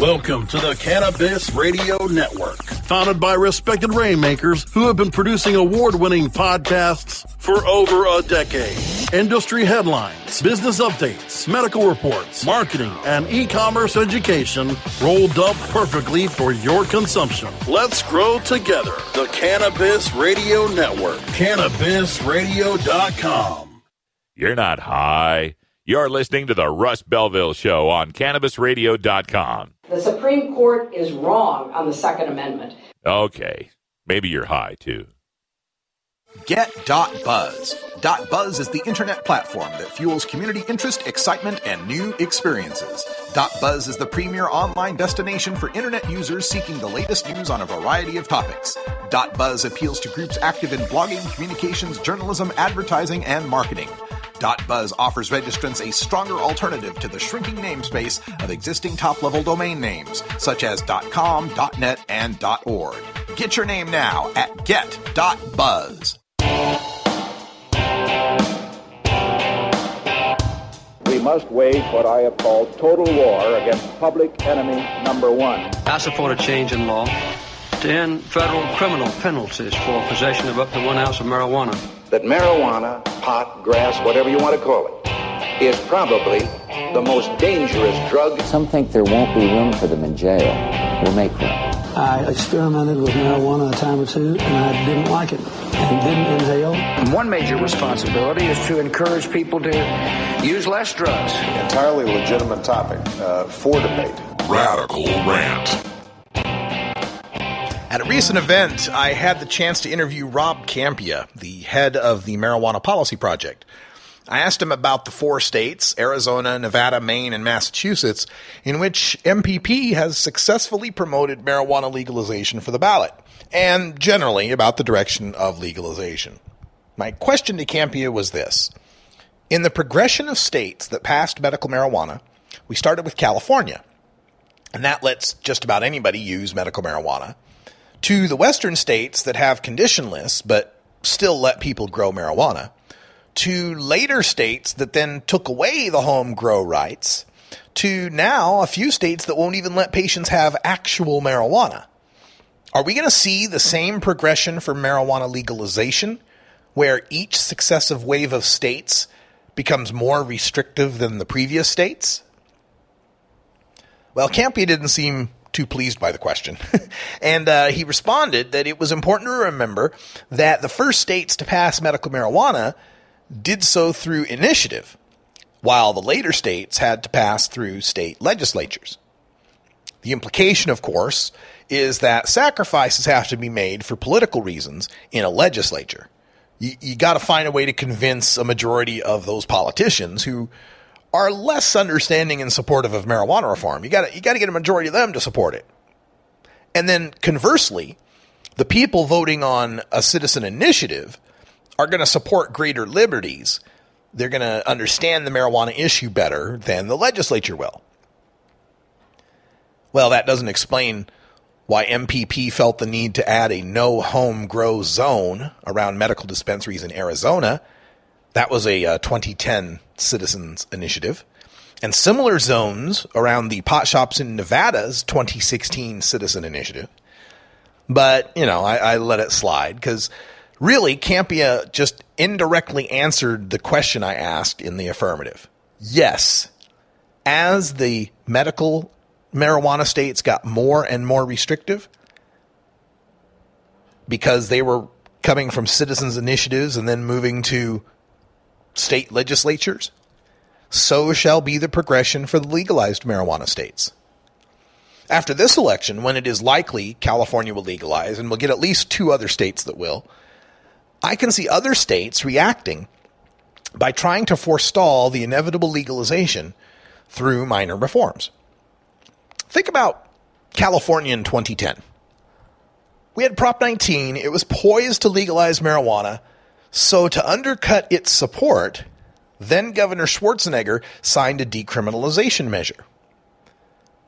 Welcome to the Cannabis Radio Network, founded by respected rainmakers who have been producing award winning podcasts for over a decade. Industry headlines, business updates, medical reports, marketing, and e commerce education rolled up perfectly for your consumption. Let's grow together. The Cannabis Radio Network, CannabisRadio.com. You're not high. You're listening to the Russ Belville Show on CannabisRadio.com. The Supreme Court is wrong on the Second Amendment. Okay, maybe you're high too. Get Get.buzz. .buzz is the internet platform that fuels community interest, excitement, and new experiences. .buzz is the premier online destination for internet users seeking the latest news on a variety of topics. .buzz appeals to groups active in blogging, communications, journalism, advertising, and marketing. .buzz offers registrants a stronger alternative to the shrinking namespace of existing top-level domain names such as .com, .net, and .org. Get your name now at get.buzz. We must wage what I have called total war against public enemy number one. I support a change in law to end federal criminal penalties for possession of up to one ounce of marijuana. That marijuana, pot, grass, whatever you want to call it, is probably the most dangerous drug. Some think there won't be room for them in jail. We'll make room. I experimented with marijuana a time or two, and I didn't like it and didn't inhale. And one major responsibility is to encourage people to use less drugs. Entirely legitimate topic uh, for debate. Radical Rant. At a recent event, I had the chance to interview Rob Kampia, the head of the Marijuana Policy Project. I asked him about the four states, Arizona, Nevada, Maine, and Massachusetts, in which MPP has successfully promoted marijuana legalization for the ballot, and generally about the direction of legalization. My question to Kampia was this. In the progression of states that passed medical marijuana, we started with California, and that lets just about anybody use medical marijuana, to the western states that have condition lists but still let people grow marijuana, to later states that then took away the home grow rights, to now a few states that won't even let patients have actual marijuana. Are we going to see the same progression for marijuana legalization, where each successive wave of states becomes more restrictive than the previous states? Well, Campy didn't seem too pleased by the question. and uh, he responded that it was important to remember that the first states to pass medical marijuana did so through initiative, while the later states had to pass through state legislatures. The implication, of course, is that sacrifices have to be made for political reasons in a legislature. You, you got to find a way to convince a majority of those politicians who are less understanding and supportive of marijuana reform. You got you got to get a majority of them to support it. And then conversely, the people voting on a citizen initiative are going to support greater liberties. They're going to understand the marijuana issue better than the legislature will. Well, that doesn't explain why MPP felt the need to add a no home grow zone around medical dispensaries in Arizona. That was a uh, 2010 citizens initiative. And similar zones around the pot shops in Nevada's 2016 citizen initiative. But, you know, I, I let it slide because really Kampia just indirectly answered the question I asked in the affirmative. Yes, as the medical marijuana states got more and more restrictive because they were coming from citizens initiatives and then moving to state legislatures, so shall be the progression for the legalized marijuana states. After this election, when it is likely California will legalize, and we'll get at least two other states that will, I can see other states reacting by trying to forestall the inevitable legalization through minor reforms. Think about California in 2010. we had Prop 19. It was poised to legalize marijuana. So, to undercut its support, then Governor Schwarzenegger signed a decriminalization measure.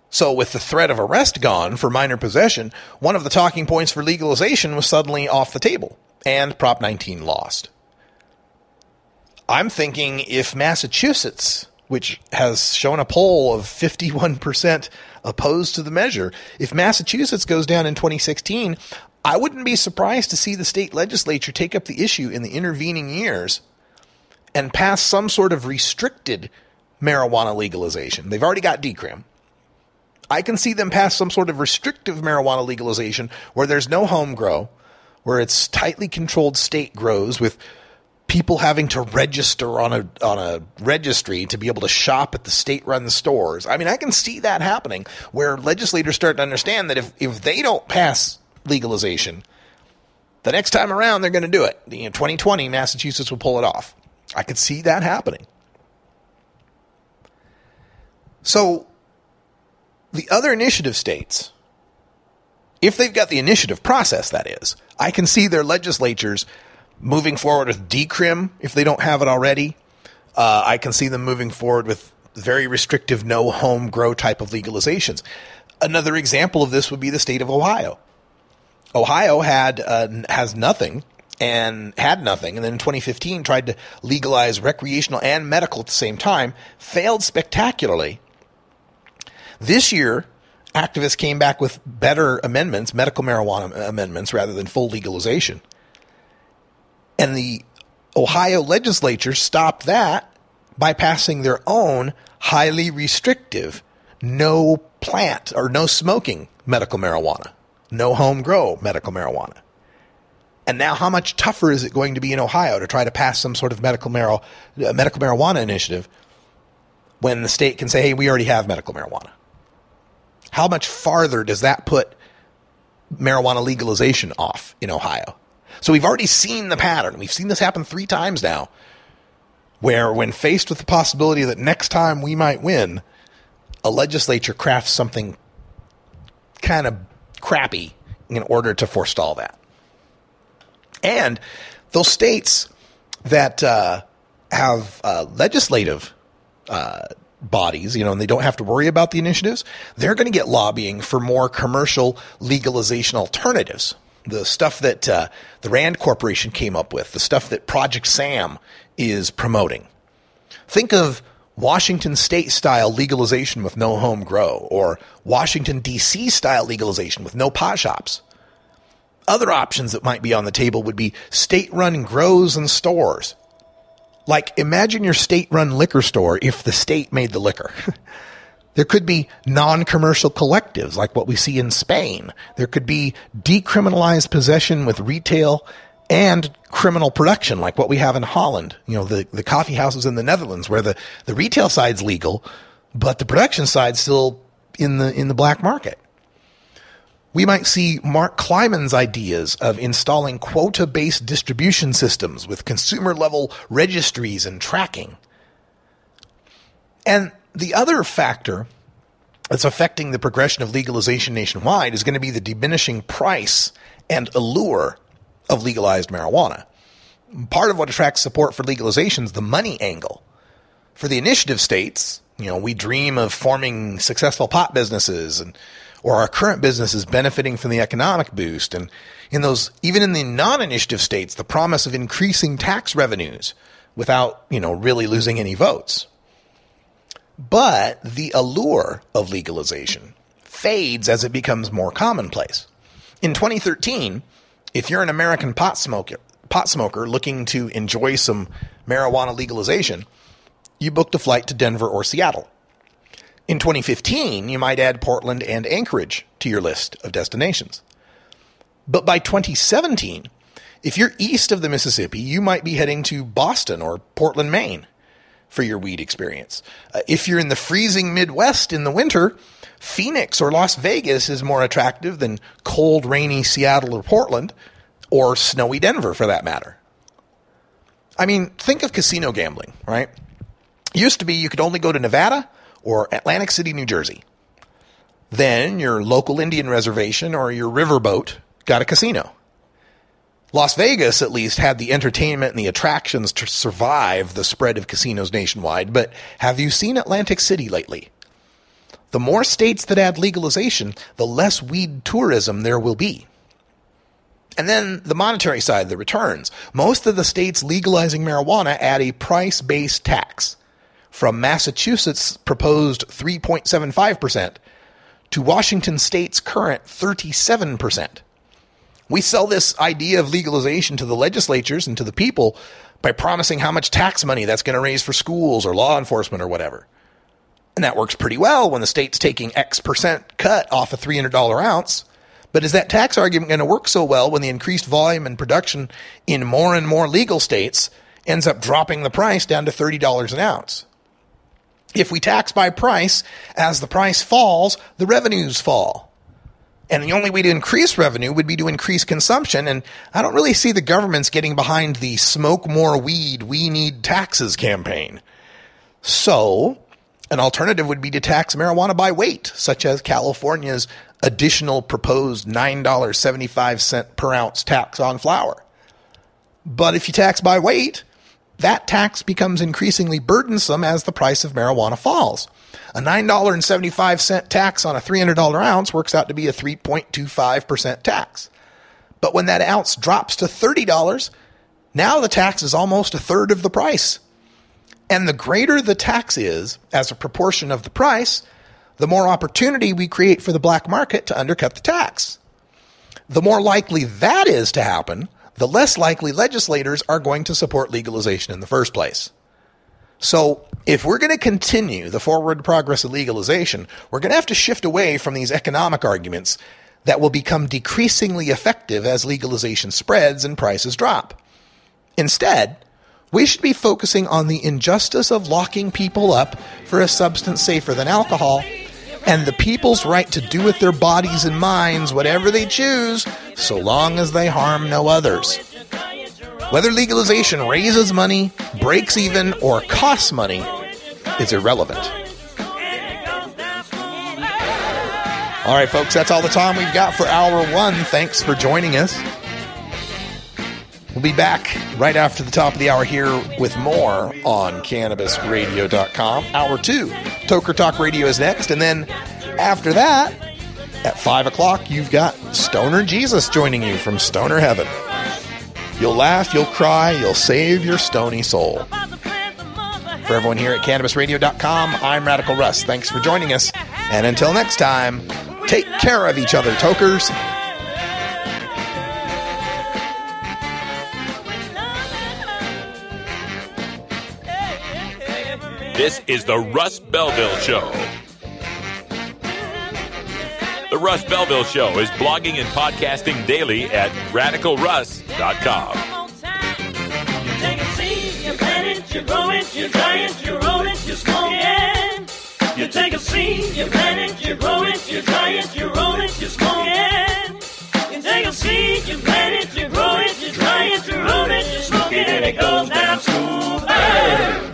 So, with the threat of arrest gone for minor possession, one of the talking points for legalization was suddenly off the table, and Prop 19 lost. I'm thinking if Massachusetts, which has shown a poll of 51% opposed to the measure, if Massachusetts goes down in 2016, I wouldn't be surprised to see the state legislature take up the issue in the intervening years and pass some sort of restricted marijuana legalization. They've already got decrim. I can see them pass some sort of restrictive marijuana legalization where there's no home grow, where it's tightly controlled state grows with people having to register on a on a registry to be able to shop at the state run stores. I mean, I can see that happening where legislators start to understand that if if they don't pass legalization, the next time around they're going to do it. Know, 2020 Massachusetts will pull it off. I could see that happening. So the other initiative states if they've got the initiative process that is, I can see their legislatures moving forward with decrim if they don't have it already. Uh, I can see them moving forward with very restrictive no home grow type of legalizations. Another example of this would be the state of Ohio. Ohio had uh, has nothing and had nothing, and then in 2015 tried to legalize recreational and medical at the same time, failed spectacularly. This year, activists came back with better amendments, medical marijuana amendments, rather than full legalization. And the Ohio legislature stopped that by passing their own highly restrictive no plant or no smoking medical marijuana, no home grow medical marijuana. And now, how much tougher is it going to be in Ohio to try to pass some sort of medical, mar- uh, medical marijuana initiative when the state can say, hey, we already have medical marijuana? How much farther does that put marijuana legalization off in Ohio? So we've already seen the pattern. We've seen this happen three times now, where when faced with the possibility that next time we might win, a legislature crafts something kind of crappy in order to forestall that. And those states that uh, have uh, legislative uh, bodies, you know, and they don't have to worry about the initiatives, they're going to get lobbying for more commercial legalization alternatives the stuff that uh, the Rand Corporation came up with, the stuff that Project Sam is promoting. Think of Washington state style legalization with no home grow, or Washington D.C. style legalization with no pot shops. Other options that might be on the table would be state run grows and stores. Like, imagine your state run liquor store if the state made the liquor. There could be non-commercial collectives like what we see in Spain. There could be decriminalized possession with retail and criminal production like what we have in Holland. You know, the, the coffee houses in the Netherlands where the, the retail side's legal, but the production side's still in the, in the black market. We might see Mark Kleiman's ideas of installing quota based distribution systems with consumer level registries and tracking. And the other factor that's affecting the progression of legalization nationwide is going to be the diminishing price and allure of legalized marijuana. Part of what attracts support for legalization is the money angle. For the initiative states, you know, we dream of forming successful pot businesses and or our current businesses benefiting from the economic boost and in those even in the non-initiative states the promise of increasing tax revenues without, you know, really losing any votes. But the allure of legalization fades as it becomes more commonplace. In 2013, if you're an American pot smoker, pot smoker looking to enjoy some marijuana legalization, you booked a flight to Denver or Seattle. In 2015, you might add Portland and Anchorage to your list of destinations. But by 2017, if you're east of the Mississippi, you might be heading to Boston or Portland, Maine for your weed experience. Uh, if you're in the freezing Midwest in the winter, Phoenix or Las Vegas is more attractive than cold, rainy Seattle or Portland, or snowy Denver for that matter. I mean, think of casino gambling, right? Used to be you could only go to Nevada or Atlantic City, New Jersey. Then your local Indian reservation or your riverboat got a casino. Las Vegas, at least, had the entertainment and the attractions to survive the spread of casinos nationwide. But have you seen Atlantic City lately? The more states that add legalization, the less weed tourism there will be. And then the monetary side, the returns. Most of the states legalizing marijuana add a price based tax from Massachusetts' proposed 3.75% to Washington state's current 37%. We sell this idea of legalization to the legislatures and to the people by promising how much tax money that's going to raise for schools or law enforcement or whatever. And that works pretty well when the state's taking X percent cut off a $300 ounce. But is that tax argument going to work so well when the increased volume and production in more and more legal states ends up dropping the price down to $30 an ounce? If we tax by price, as the price falls, the revenues fall. And the only way to increase revenue would be to increase consumption. And I don't really see the government's getting behind the smoke more weed, we need taxes campaign. So, an alternative would be to tax marijuana by weight, such as California's additional proposed $9.75 per ounce tax on flower. But if you tax by weight, that tax becomes increasingly burdensome as the price of marijuana falls. A $9.75 tax on a $300 ounce works out to be a 3.25% tax. But when that ounce drops to $30, now the tax is almost a third of the price. And the greater the tax is as a proportion of the price, the more opportunity we create for the black market to undercut the tax. The more likely that is to happen, the less likely legislators are going to support legalization in the first place. So, if we're going to continue the forward progress of legalization, we're going to have to shift away from these economic arguments that will become decreasingly effective as legalization spreads and prices drop. Instead, we should be focusing on the injustice of locking people up for a substance safer than alcohol and the people's right to do with their bodies and minds whatever they choose, so long as they harm no others. Whether legalization raises money, breaks even, or costs money is irrelevant. All right, folks, that's all the time we've got for hour one. Thanks for joining us. We'll be back right after the top of the hour here with more on CannabisRadio.com. Hour two, Toker Talk Radio is next. And then after that, at 5 o'clock, you've got Stoner Jesus joining you from Stoner Heaven. You'll laugh, you'll cry, you'll save your stony soul. For everyone here at CannabisRadio.com, I'm Radical Russ. Thanks for joining us. And until next time, take care of each other, tokers. This is the Russ Belville Show. The Russ Belville Show is blogging and podcasting daily at radicalruss.com. You take a scene, you paint it, you grow it, you dry it, you roll it, you smoke it. You take a seed, you plant it, you grow it, you dry it, you roll it, you smoke it. You take a seed, you plant it, you grow it, you dry it, you roll it, you smoke it, and it goes down smooth. Hey!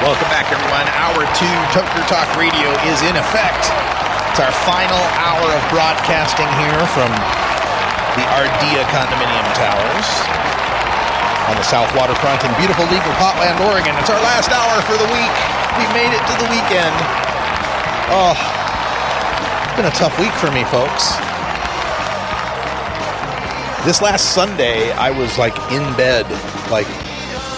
Welcome back, everyone. Hour two, Toker Talk Radio is in effect. It's our final hour of broadcasting here from the Ardea Condominium Towers on the South Waterfront in beautiful legal Potland, Oregon. It's our last hour for the week. We made it to the weekend. Oh, it's been a tough week for me, folks. This last Sunday, I was like in bed, like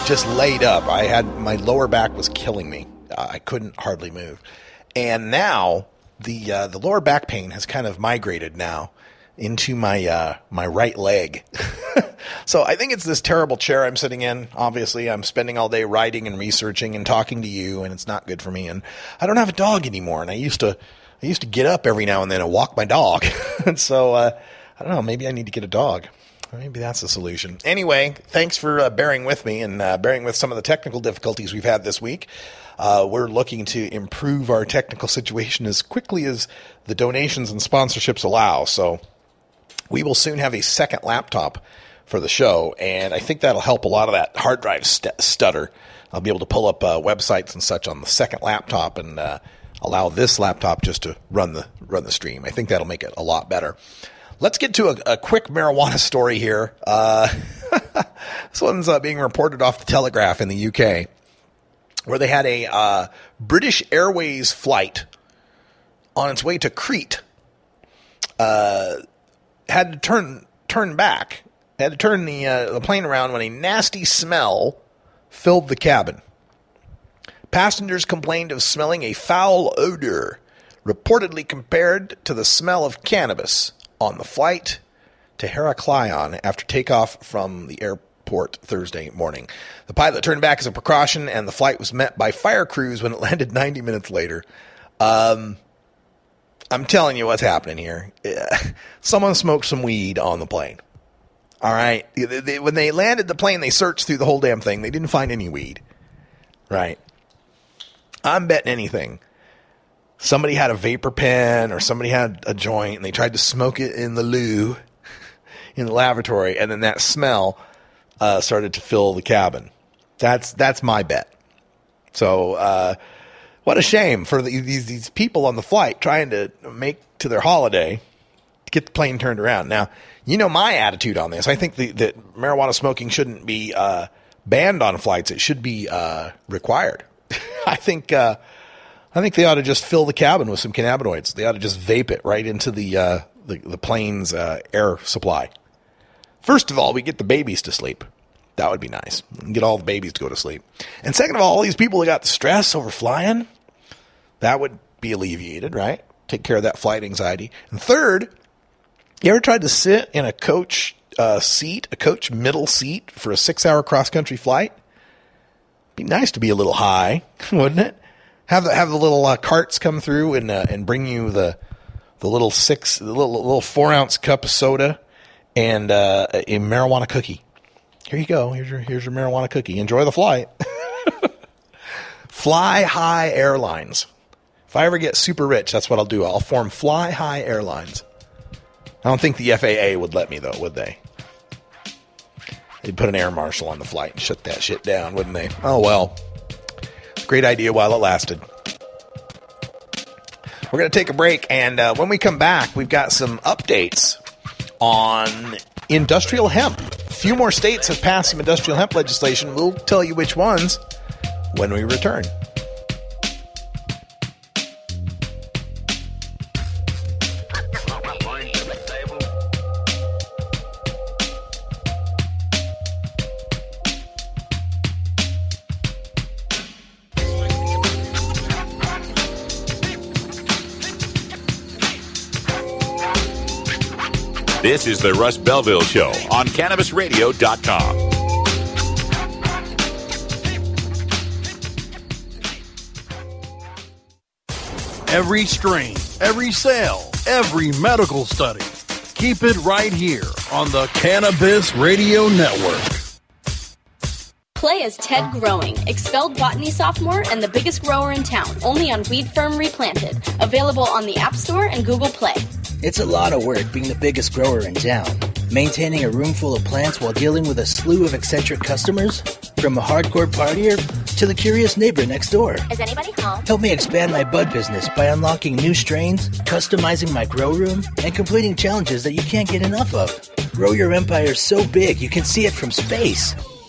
just laid up. I had my lower back was killing me. Uh, I couldn't hardly move, and now the uh, the lower back pain has kind of migrated now into my uh, my right leg. so I think it's this terrible chair I'm sitting in. Obviously, I'm spending all day writing and researching and talking to you, and it's not good for me. And I don't have a dog anymore, and I used to I used to get up every now and then and walk my dog. and so uh, I don't know. Maybe I need to get a dog. Maybe that's the solution. Anyway, thanks for uh, bearing with me and uh, bearing with some of the technical difficulties we've had this week. Uh, we're looking to improve our technical situation as quickly as the donations and sponsorships allow. So we will soon have a second laptop for the show, and I think that'll help a lot of that hard drive st- stutter. I'll be able to pull up uh, websites and such on the second laptop and uh, allow this laptop just to run the run the stream. I think that'll make it a lot better. Let's get to a, a quick marijuana story here. Uh, this one's uh, being reported off the Telegraph in the UK, where they had a uh, British Airways flight on its way to Crete. Uh, had to turn turn back, had to turn the uh, the plane around when a nasty smell filled the cabin. Passengers complained of smelling a foul odor, reportedly compared to the smell of cannabis on the flight to Heraklion after takeoff from the airport Thursday morning. The pilot turned back as a precaution, and the flight was met by fire crews when it landed 90 minutes later. Um, I'm telling you what's happening here. Someone smoked some weed on the plane. All right. When they landed the plane, they searched through the whole damn thing. They didn't find any weed. Right. I'm betting anything somebody had a vapor pen or somebody had a joint and they tried to smoke it in the loo in the lavatory and then that smell uh, started to fill the cabin. That's that's my bet. So uh, what a shame for the, these these people on the flight trying to make to their holiday to get the plane turned around. Now you know my attitude on this. I think the, that marijuana smoking shouldn't be uh, banned on flights. It should be uh, required. I think uh, I think they ought to just fill the cabin with some cannabinoids. They ought to just vape it right into the uh, the, the plane's uh, air supply. First of all, we get the babies to sleep. That would be nice. Get all the babies to go to sleep. And second of all, all these people that got the stress over flying, that would be alleviated, right? Take care of that flight anxiety. And third, you ever tried to sit in a coach uh, seat, a coach middle seat for a six hour cross country flight? Be nice to be a little high, wouldn't it? Have the have the little uh, carts come through and uh, and bring you the the little six the little little four ounce cup of soda and uh, a marijuana cookie. Here you go. Here's your here's your marijuana cookie. Enjoy the flight. Fly High Airlines. If I ever get super rich, that's what I'll do. I'll form Fly High Airlines. I don't think the FAA would let me though, would they? They'd put an air marshal on the flight and shut that shit down, wouldn't they? Oh well. Great idea while it lasted. We're going to take a break, and uh, when we come back, we've got some updates on industrial hemp. A few more states have passed some industrial hemp legislation. We'll tell you which ones when we return. This is the Russ Belville Show on CannabisRadio.com. every strain, every sale, every medical study. Keep it right here on the Cannabis Radio Network. Play as Ted Growing, expelled botany sophomore and the biggest grower in town, only on Weed Firm Replanted. Available on the App Store and Google Play. It's a lot of work being the biggest grower in town. Maintaining a room full of plants while dealing with a slew of eccentric customers? From a hardcore partier to the curious neighbor next door. Is anybody home? Help me expand my bud business by unlocking new strains, customizing my grow room, and completing challenges that you can't get enough of. Grow your empire so big you can see it from space.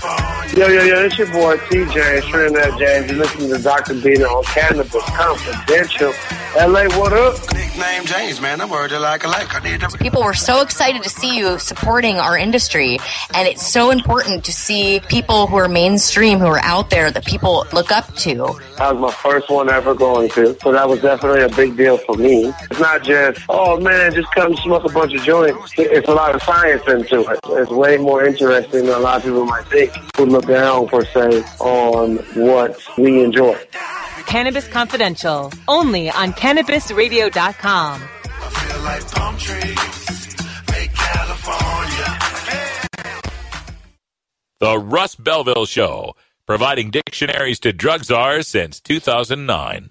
Yo, yo, yo, it's your boy TJ, Trinidad James. You're listening to Dr. Bina on Cannabis Confidential. LA, what up? Nickname James, man. I'm word like a like. I need to. People were so excited to see you supporting our industry, and it's so important to see people who are mainstream, who are out there that people look up to. That was my first one ever going to, so that was definitely a big deal for me. It's not just, oh man, just come smoke a bunch of joints. It's a lot of science into it. It's way more interesting than a lot of people might think who look down, per se, on what we enjoy. Cannabis Confidential, only on CannabisRadio.com. Feel like palm trees, make California. The Russ Belville Show, providing dictionaries to drug czars since 2009.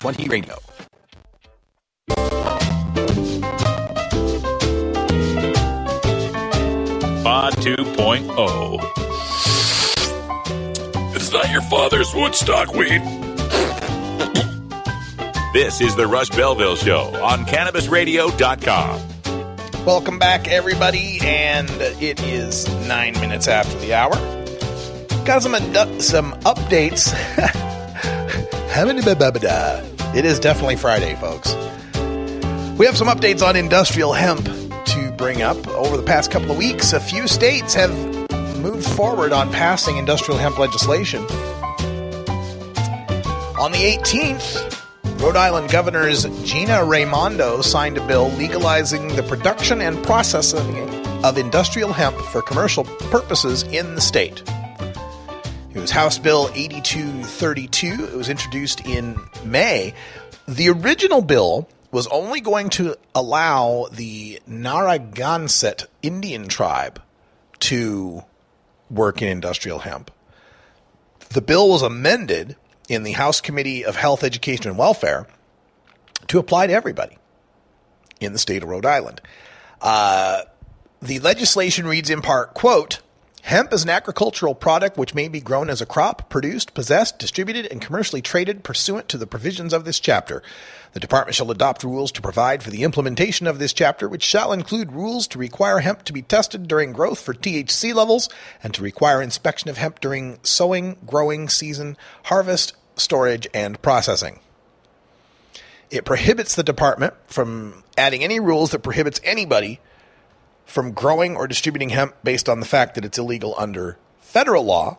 420 Radio. Pod 2.0. It's not your father's Woodstock weed. this is the Russ Belville Show on CannabisRadio.com. Welcome back, everybody, and it is nine minutes after the hour. Got some adu- some updates. it is definitely Friday, folks. We have some updates on industrial hemp to bring up. Over the past couple of weeks, a few states have moved forward on passing industrial hemp legislation. On the 18th, Rhode Island Governors Gina Raimondo signed a bill legalizing the production and processing of industrial hemp for commercial purposes in the state. It was House Bill 8232. It was introduced in May. The original bill was only going to allow the Narragansett Indian tribe to work in industrial hemp. The bill was amended in the House Committee of Health, Education, and Welfare to apply to everybody in the state of Rhode Island. Uh, the legislation reads in part, quote, Hemp is an agricultural product which may be grown as a crop, produced, possessed, distributed, and commercially traded pursuant to the provisions of this chapter. The department shall adopt rules to provide for the implementation of this chapter, which shall include rules to require hemp to be tested during growth for THC levels and to require inspection of hemp during sowing, growing season, harvest, storage, and processing. It prohibits the department from adding any rules that prohibits anybody from growing or distributing hemp based on the fact that it's illegal under federal law.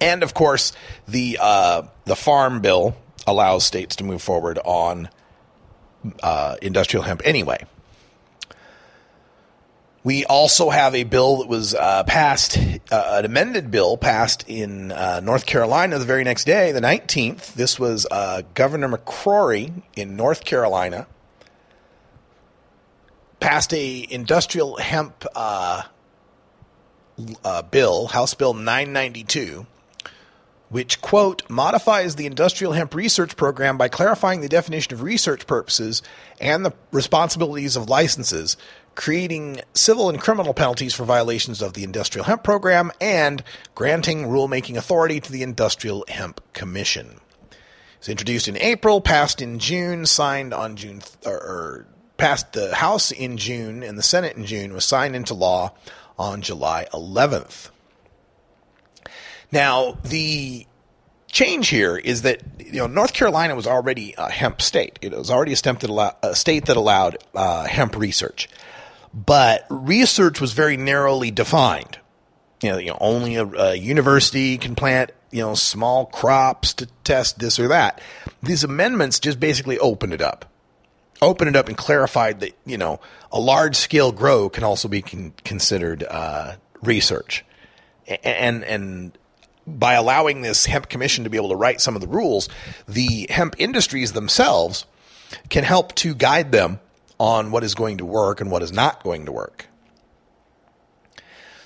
And of course, the uh, the farm bill allows states to move forward on uh, industrial hemp anyway. We also have a bill that was uh, passed, uh, an amended bill passed in uh, North Carolina the very next day, the 19th. This was uh, Governor McCrory in North Carolina passed a industrial hemp uh, uh, bill, House Bill 992, which quote modifies the industrial hemp research program by clarifying the definition of research purposes and the responsibilities of licenses, creating civil and criminal penalties for violations of the industrial hemp program, and granting rulemaking authority to the Industrial Hemp Commission. was introduced in April, passed in June, signed on June, or, or passed the House in June and the Senate in June, was signed into law on July 11th. Now, the change here is that you know North Carolina was already a hemp state. It was already a state that allowed, a state that allowed uh, hemp research, but research was very narrowly defined. You know, you know only a, a university can plant you know small crops to test this or that. These amendments just basically opened it up, opened it up, and clarified that you know a large scale grow can also be con- considered uh, research, and and by allowing this hemp commission to be able to write some of the rules, the hemp industries themselves can help to guide them on what is going to work and what is not going to work.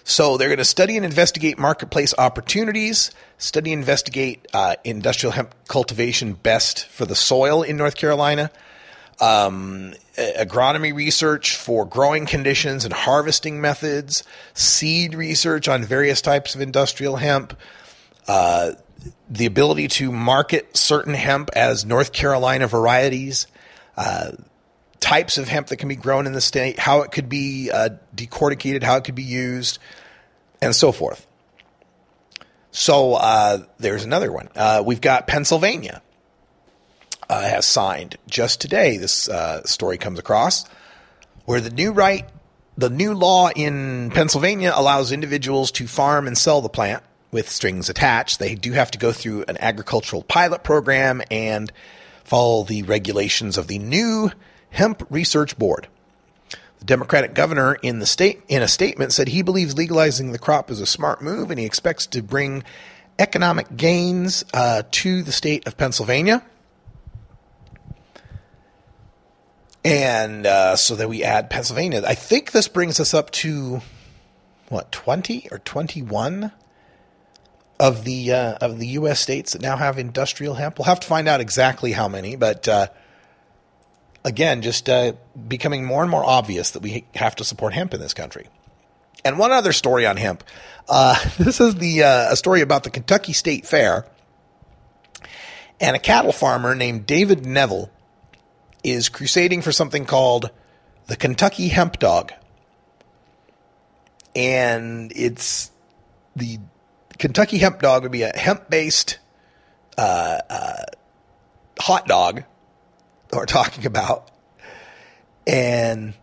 So they're going to study and investigate marketplace opportunities, study and investigate uh, industrial hemp cultivation best for the soil in North Carolina, um, agronomy research for growing conditions and harvesting methods, seed research on various types of industrial hemp, uh, the ability to market certain hemp as North Carolina varieties, uh, types of hemp that can be grown in the state, how it could be uh, decorticated, how it could be used, and so forth. So uh, there's another one. Uh, we've got Pennsylvania uh, has signed just today. This story comes across where the new right, the new law in Pennsylvania allows individuals to farm and sell the plant with strings attached. They do have to go through an agricultural pilot program and follow the regulations of the new Hemp Research Board. The Democratic governor in the state in a statement said he believes legalizing the crop is a smart move and he expects to bring economic gains uh, to the state of Pennsylvania. And uh, so that we add Pennsylvania. I think this brings us up to what, 20 or 21 of the uh, of the U.S. states that now have industrial hemp. We'll have to find out exactly how many, but uh, again, just uh, becoming more and more obvious that we have to support hemp in this country. And one other story on hemp. Uh, this is the uh, a story about the Kentucky State Fair, and a cattle farmer named David Neville is crusading for something called the Kentucky Hemp Dog, and it's the Kentucky hemp dog would be a hemp based uh, uh, hot dog that we're talking about. And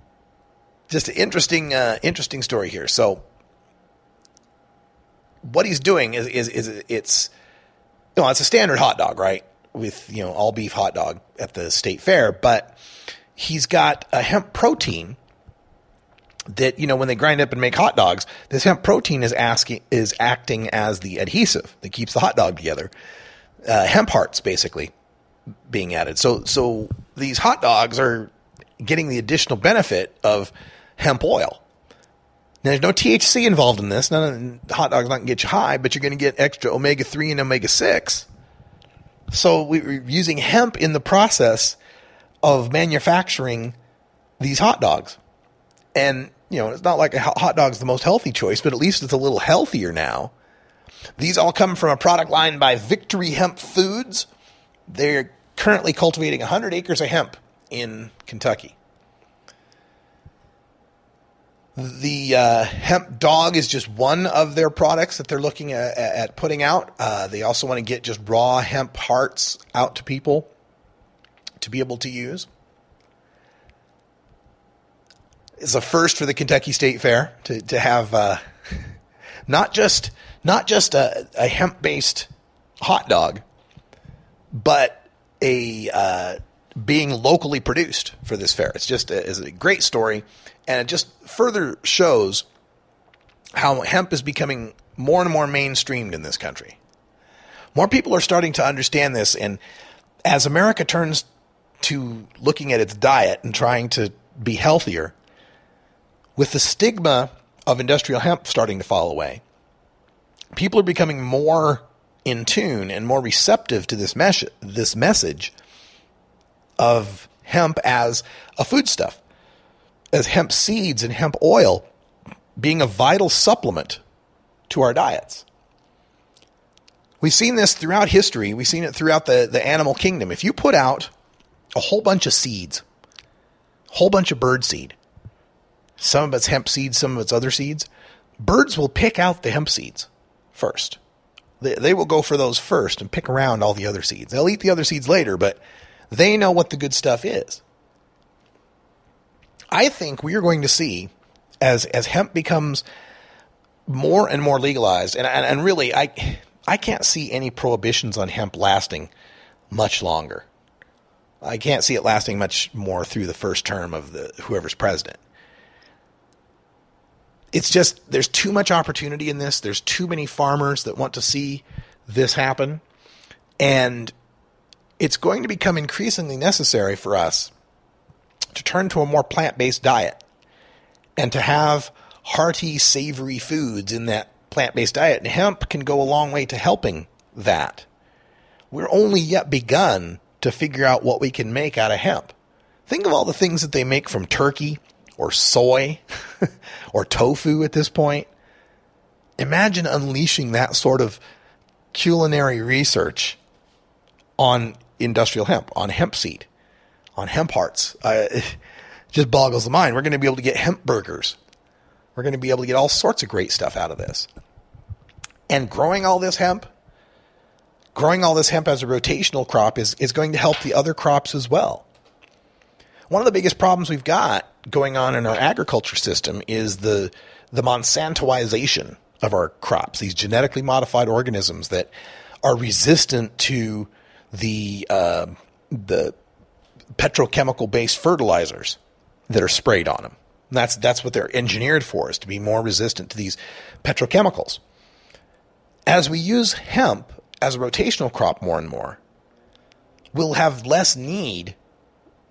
just an interesting, uh, interesting story here. So, what he's doing is, is, is it's, know, it's a standard hot dog, right? With, you know, all beef hot dog at the state fair, but he's got a hemp protein that you know when they grind up and make hot dogs, this hemp protein is asking is acting as the adhesive that keeps the hot dog together. Uh, hemp hearts basically being added. So so these hot dogs are getting the additional benefit of hemp oil. Now, there's no THC involved in this. None of the hot dogs not to get you high, but you're going to get extra omega three and omega six. So we're using hemp in the process of manufacturing these hot dogs. And you know, it's not like a hot dog's the most healthy choice, but at least it's a little healthier now. These all come from a product line by Victory Hemp Foods. They're currently cultivating 100 acres of hemp in Kentucky. The uh, hemp dog is just one of their products that they're looking at, at putting out. Uh, they also want to get just raw hemp hearts out to people to be able to use. It's a first for the Kentucky State Fair to to have uh, not just not just a, a hemp based hot dog, but a uh, being locally produced for this fair. It's just a, it's a great story, and it just further shows how hemp is becoming more and more mainstreamed in this country. More people are starting to understand this, and as America turns to looking at its diet and trying to be healthier, with the stigma of industrial hemp starting to fall away, people are becoming more in tune and more receptive to this, mes- this message of hemp as a foodstuff, as hemp seeds and hemp oil being a vital supplement to our diets. We've seen this throughout history. We've seen it throughout the, the animal kingdom. If you put out a whole bunch of seeds, a whole bunch of bird seed, some of it's hemp seeds, some of it's other seeds, birds will pick out the hemp seeds first. They, they will go for those first and pick around all the other seeds. They'll eat the other seeds later, but they know what the good stuff is. I think we are going to see as as hemp becomes more and more legalized, and and, and really, I I can't see any prohibitions on hemp lasting much longer. I can't see it lasting much more through the first term of the whoever's president. It's just there's too much opportunity in this. There's too many farmers that want to see this happen, and it's going to become increasingly necessary for us to turn to a more plant-based diet and to have hearty, savory foods in that plant-based diet. And hemp can go a long way to helping that. We're only yet begun to figure out what we can make out of hemp. Think of all the things that they make from turkey or soy or tofu at this point. Imagine unleashing that sort of culinary research on industrial hemp, on hemp seed, on hemp hearts. Uh, it just boggles the mind. We're going to be able to get hemp burgers. We're going to be able to get all sorts of great stuff out of this. And growing all this hemp, growing all this hemp as a rotational crop is, is going to help the other crops as well. One of the biggest problems we've got going on in our agriculture system is the, the Monsantoization of our crops, these genetically modified organisms that are resistant to the, uh, the petrochemical based fertilizers that are sprayed on them. And that's that's what they're engineered for is to be more resistant to these petrochemicals. As we use hemp as a rotational crop more and more, we'll have less need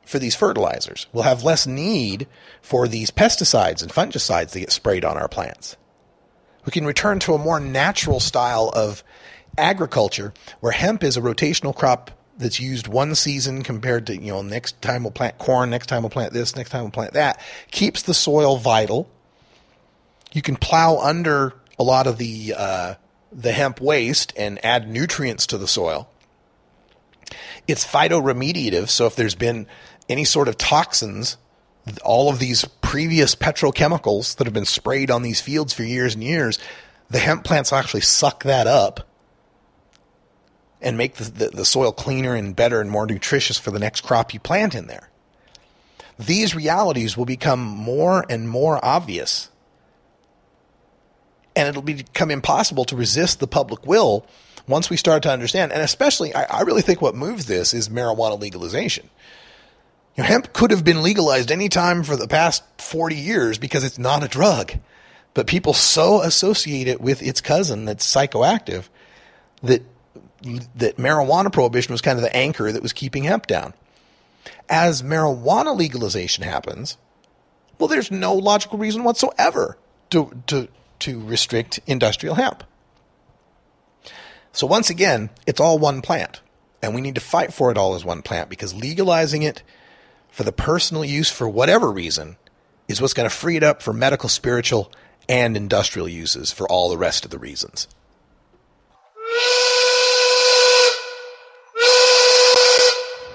for these fertilizers. We'll have less need for these pesticides and fungicides that get sprayed on our plants. We can return to a more natural style of agriculture where hemp is a rotational crop that's used one season compared to, you know, next time we'll plant corn, next time we'll plant this, next time we'll plant that, keeps the soil vital. You can plow under a lot of the, uh, the hemp waste and add nutrients to the soil. It's phytoremediative, so if there's been any sort of toxins, all of these previous petrochemicals that have been sprayed on these fields for years and years, the hemp plants actually suck that up and make the, the, the, soil cleaner and better and more nutritious for the next crop you plant in there. These realities will become more and more obvious. And it'll become impossible to resist the public will once we start to understand. And especially, I, I really think what moves this is marijuana legalization. You know, hemp could have been legalized any time for the past 40 years because it's not a drug. But people so associate it with its cousin that's psychoactive that that marijuana prohibition was kind of the anchor that was keeping hemp down. As marijuana legalization happens, well, there's no logical reason whatsoever to, to, to restrict industrial hemp. So once again, it's all one plant, and we need to fight for it all as one plant because legalizing it for the personal use for whatever reason is what's going to free it up for medical, spiritual, and industrial uses for all the rest of the reasons.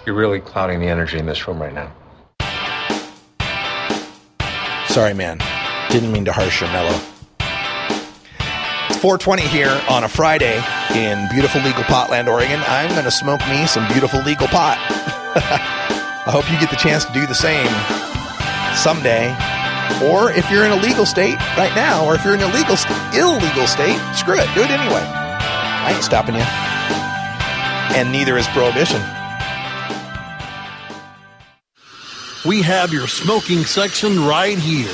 You're really clouding the energy in this room right now. Sorry, man. Didn't mean to harsh your mellow. It's 420 here on a Friday in beautiful legal Potland, Oregon. I'm going to smoke me some beautiful legal pot. I hope you get the chance to do the same someday. Or if you're in a legal state right now, or if you're in a legal st- illegal state, screw it. Do it anyway. I ain't stopping you. And neither is prohibition. We have your smoking section right here.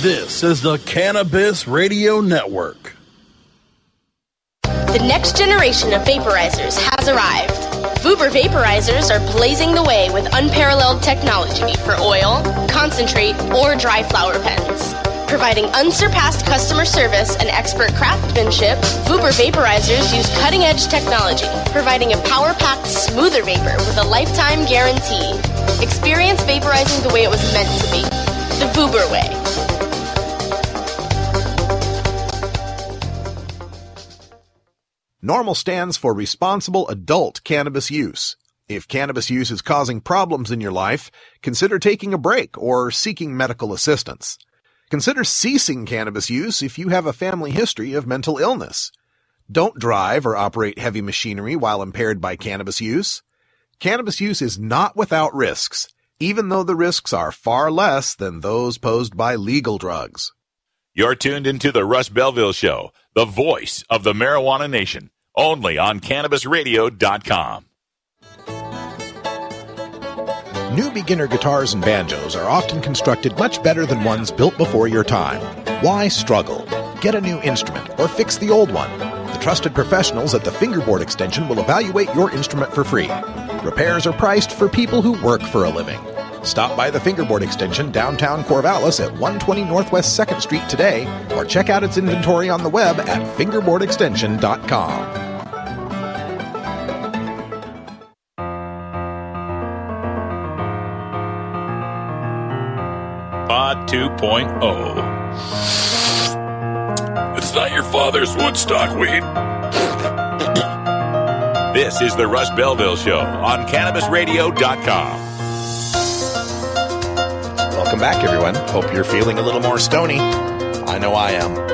This is the Cannabis Radio Network. The next generation of vaporizers has arrived. Vuber vaporizers are blazing the way with unparalleled technology for oil, concentrate, or dry flower pens. Providing unsurpassed customer service and expert craftsmanship, Vuber vaporizers use cutting edge technology, providing a power packed, smoother vapor with a lifetime guarantee. Experience vaporizing the way it was meant to be the Vuber way. NORML stands for responsible adult cannabis use. If cannabis use is causing problems in your life, consider taking a break or seeking medical assistance. Consider ceasing cannabis use if you have a family history of mental illness. Don't drive or operate heavy machinery while impaired by cannabis use. Cannabis use is not without risks, even though the risks are far less than those posed by legal drugs. You're tuned into the Russ Belville Show, the voice of the marijuana nation, only on CannabisRadio.com. New beginner guitars and banjos are often constructed much better than ones built before your time. Why struggle? Get a new instrument or fix the old one. The trusted professionals at the Fingerboard Extension will evaluate your instrument for free. Repairs are priced for people who work for a living. Stop by the Fingerboard Extension downtown Corvallis at 120 Northwest 2nd Street today or check out its inventory on the web at fingerboardextension.com. Pod 2.0. It's not your father's Woodstock weed. This is the Russ Belville Show on CannabisRadio.com. Welcome back, everyone. Hope you're feeling a little more stony. I know I am.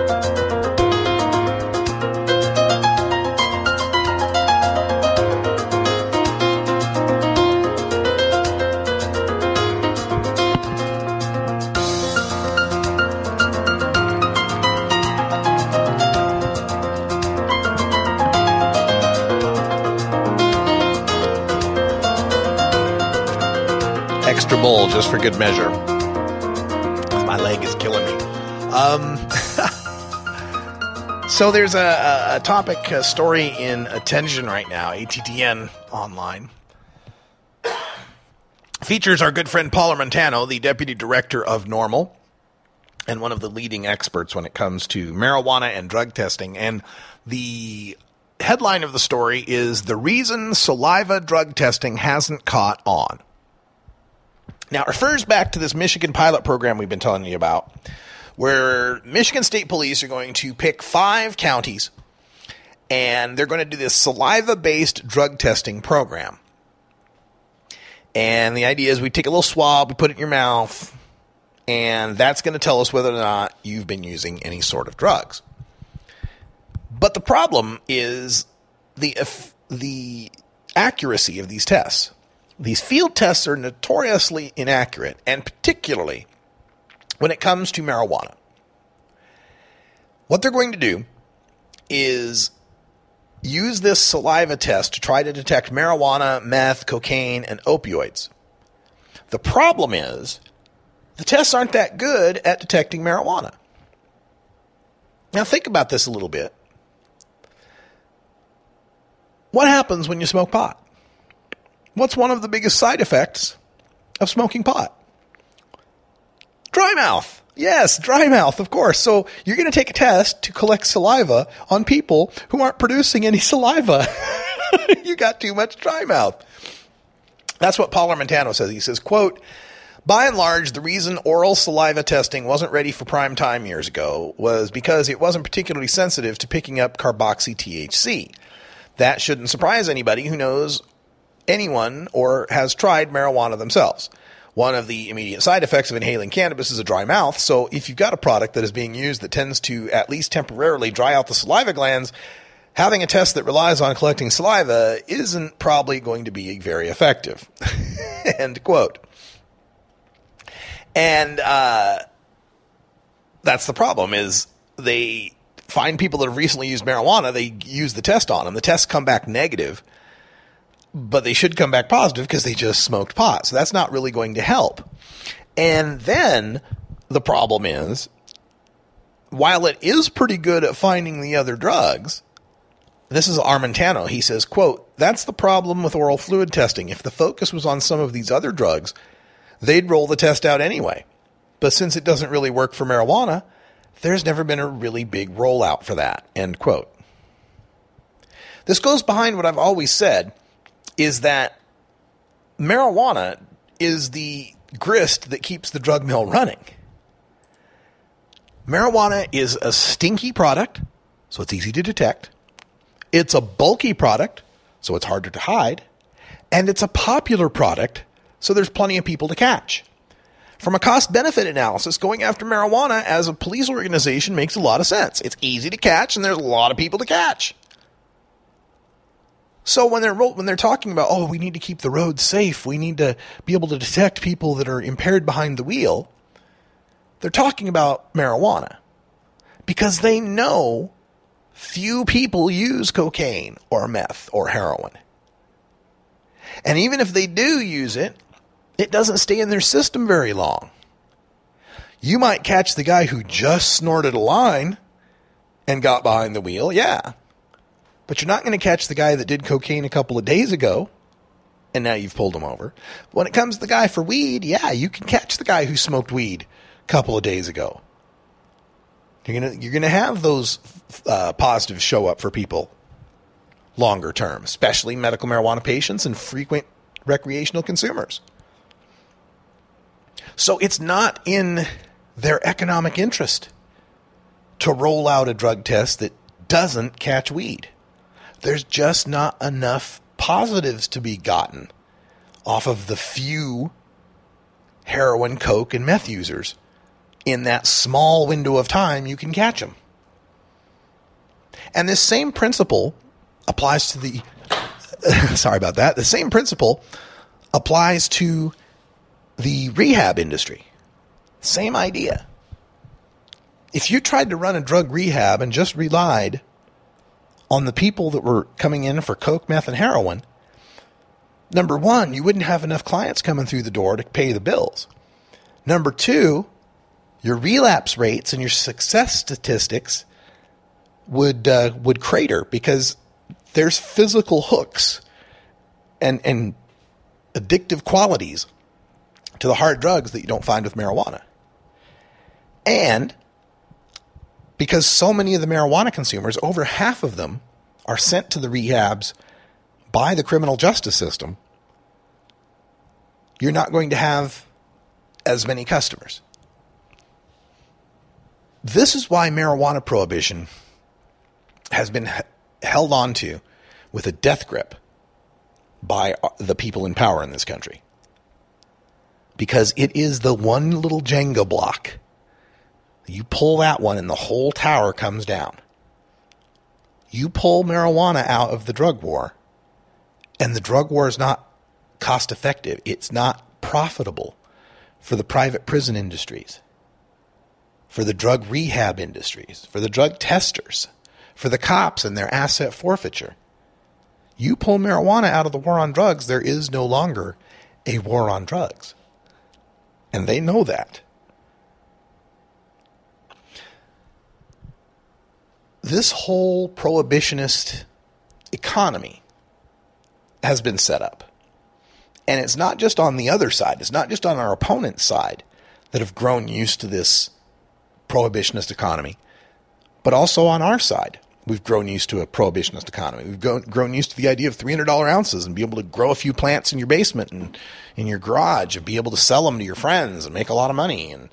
Extra bowl just for good measure. My leg is killing me. Um, so there's a, a, topic, a story in attention right now, ATTN online. Features our good friend Paul Armentano, the deputy director of NORML, and one of the leading experts when it comes to marijuana and drug testing. And the headline of the story is The Reason Saliva Drug Testing Hasn't Caught On. Now, it refers back to this Michigan pilot program we've been telling you about, where Michigan State Police are going to pick five counties and they're going to do this saliva based drug testing program. And the idea is we take a little swab, we put it in your mouth, and that's going to tell us whether or not you've been using any sort of drugs. But the problem is the the accuracy of these tests. These field tests are notoriously inaccurate, and particularly when it comes to marijuana. What they're going to do is use this saliva test to try to detect marijuana, meth, cocaine, and opioids. The problem is the tests aren't that good at detecting marijuana. Now, think about this a little bit. What happens when you smoke pot? What's one of the biggest side effects of smoking pot? Dry mouth. Yes, dry mouth, of course. So you're going to take a test to collect saliva on people who aren't producing any saliva. you got too much dry mouth. That's what Paul Armentano says. He says, quote, by and large, the reason oral saliva testing wasn't ready for prime time years ago was because it wasn't particularly sensitive to picking up carboxy THC. That shouldn't surprise anybody who knows anyone or has tried marijuana themselves. One of the immediate side effects of inhaling cannabis is a dry mouth. So if you've got a product that is being used that tends to at least temporarily dry out the saliva glands, having a test that relies on collecting saliva isn't probably going to be very effective. End quote. And uh, that's the problem is they find people that have recently used marijuana, they use the test on them. The tests come back negative but they should come back positive because they just smoked pot. So that's not really going to help. And then the problem is, while it is pretty good at finding the other drugs, this is Armentano. He says, quote, that's the problem with oral fluid testing. If the focus was on some of these other drugs, they'd roll the test out anyway. But since it doesn't really work for marijuana, there's never been a really big rollout for that, end quote. This goes behind what I've always said is that marijuana is the grist that keeps the drug mill running. Marijuana is a stinky product, so it's easy to detect. It's a bulky product, so it's harder to hide, and it's a popular product, so there's plenty of people to catch. From a cost benefit analysis, going after marijuana as a police organization makes a lot of sense. It's easy to catch, and there's a lot of people to catch. So when they're when they're talking about, oh, we need to keep the roads safe, we need to be able to detect people that are impaired behind the wheel, they're talking about marijuana because they know few people use cocaine or meth or heroin. And even if they do use it, it doesn't stay in their system very long. You might catch the guy who just snorted a line and got behind the wheel, yeah. But you're not going to catch the guy that did cocaine a couple of days ago and now you've pulled him over. When it comes to the guy for weed, yeah, you can catch the guy who smoked weed a couple of days ago. You're gonna you're gonna have those uh, positives show up for people longer term, especially medical marijuana patients and frequent recreational consumers. So it's not in their economic interest to roll out a drug test that doesn't catch weed. There's just not enough positives to be gotten off of the few heroin, coke, and meth users in that small window of time you can catch them. And this same principle applies to the sorry about that. The same principle applies to the rehab industry. Same idea. If you tried to run a drug rehab and just relied on the people that were coming in for coke, meth, and heroin, number one, you wouldn't have enough clients coming through the door to pay the bills. Number two, your relapse rates and your success statistics would uh, would crater because there's physical hooks and and addictive qualities to the hard drugs that you don't find with marijuana. And because so many of the marijuana consumers, over half of them, are sent to the rehabs by the criminal justice system, you're not going to have as many customers. This is why marijuana prohibition has been held on to with a death grip by uh, the people in power in this country. Because it is the one little Jenga block. You pull that one and the whole tower comes down. You pull marijuana out of the drug war, and the drug war is not cost effective. It's not profitable for the private prison industries for the drug rehab industries, for the drug testers, for the cops and their asset forfeiture. You pull marijuana out of the war on drugs, there is no longer a war on drugs. And they know that. This whole prohibitionist economy has been set up. And it's not just on the other side, it's not just on our opponent's side that have grown used to this prohibitionist economy, but also on our side. We've grown used to a prohibitionist economy. We've grown, used to the idea of $300 ounces and be able to grow a few plants in your basement and in your garage and be able to sell them to your friends and make a lot of money. And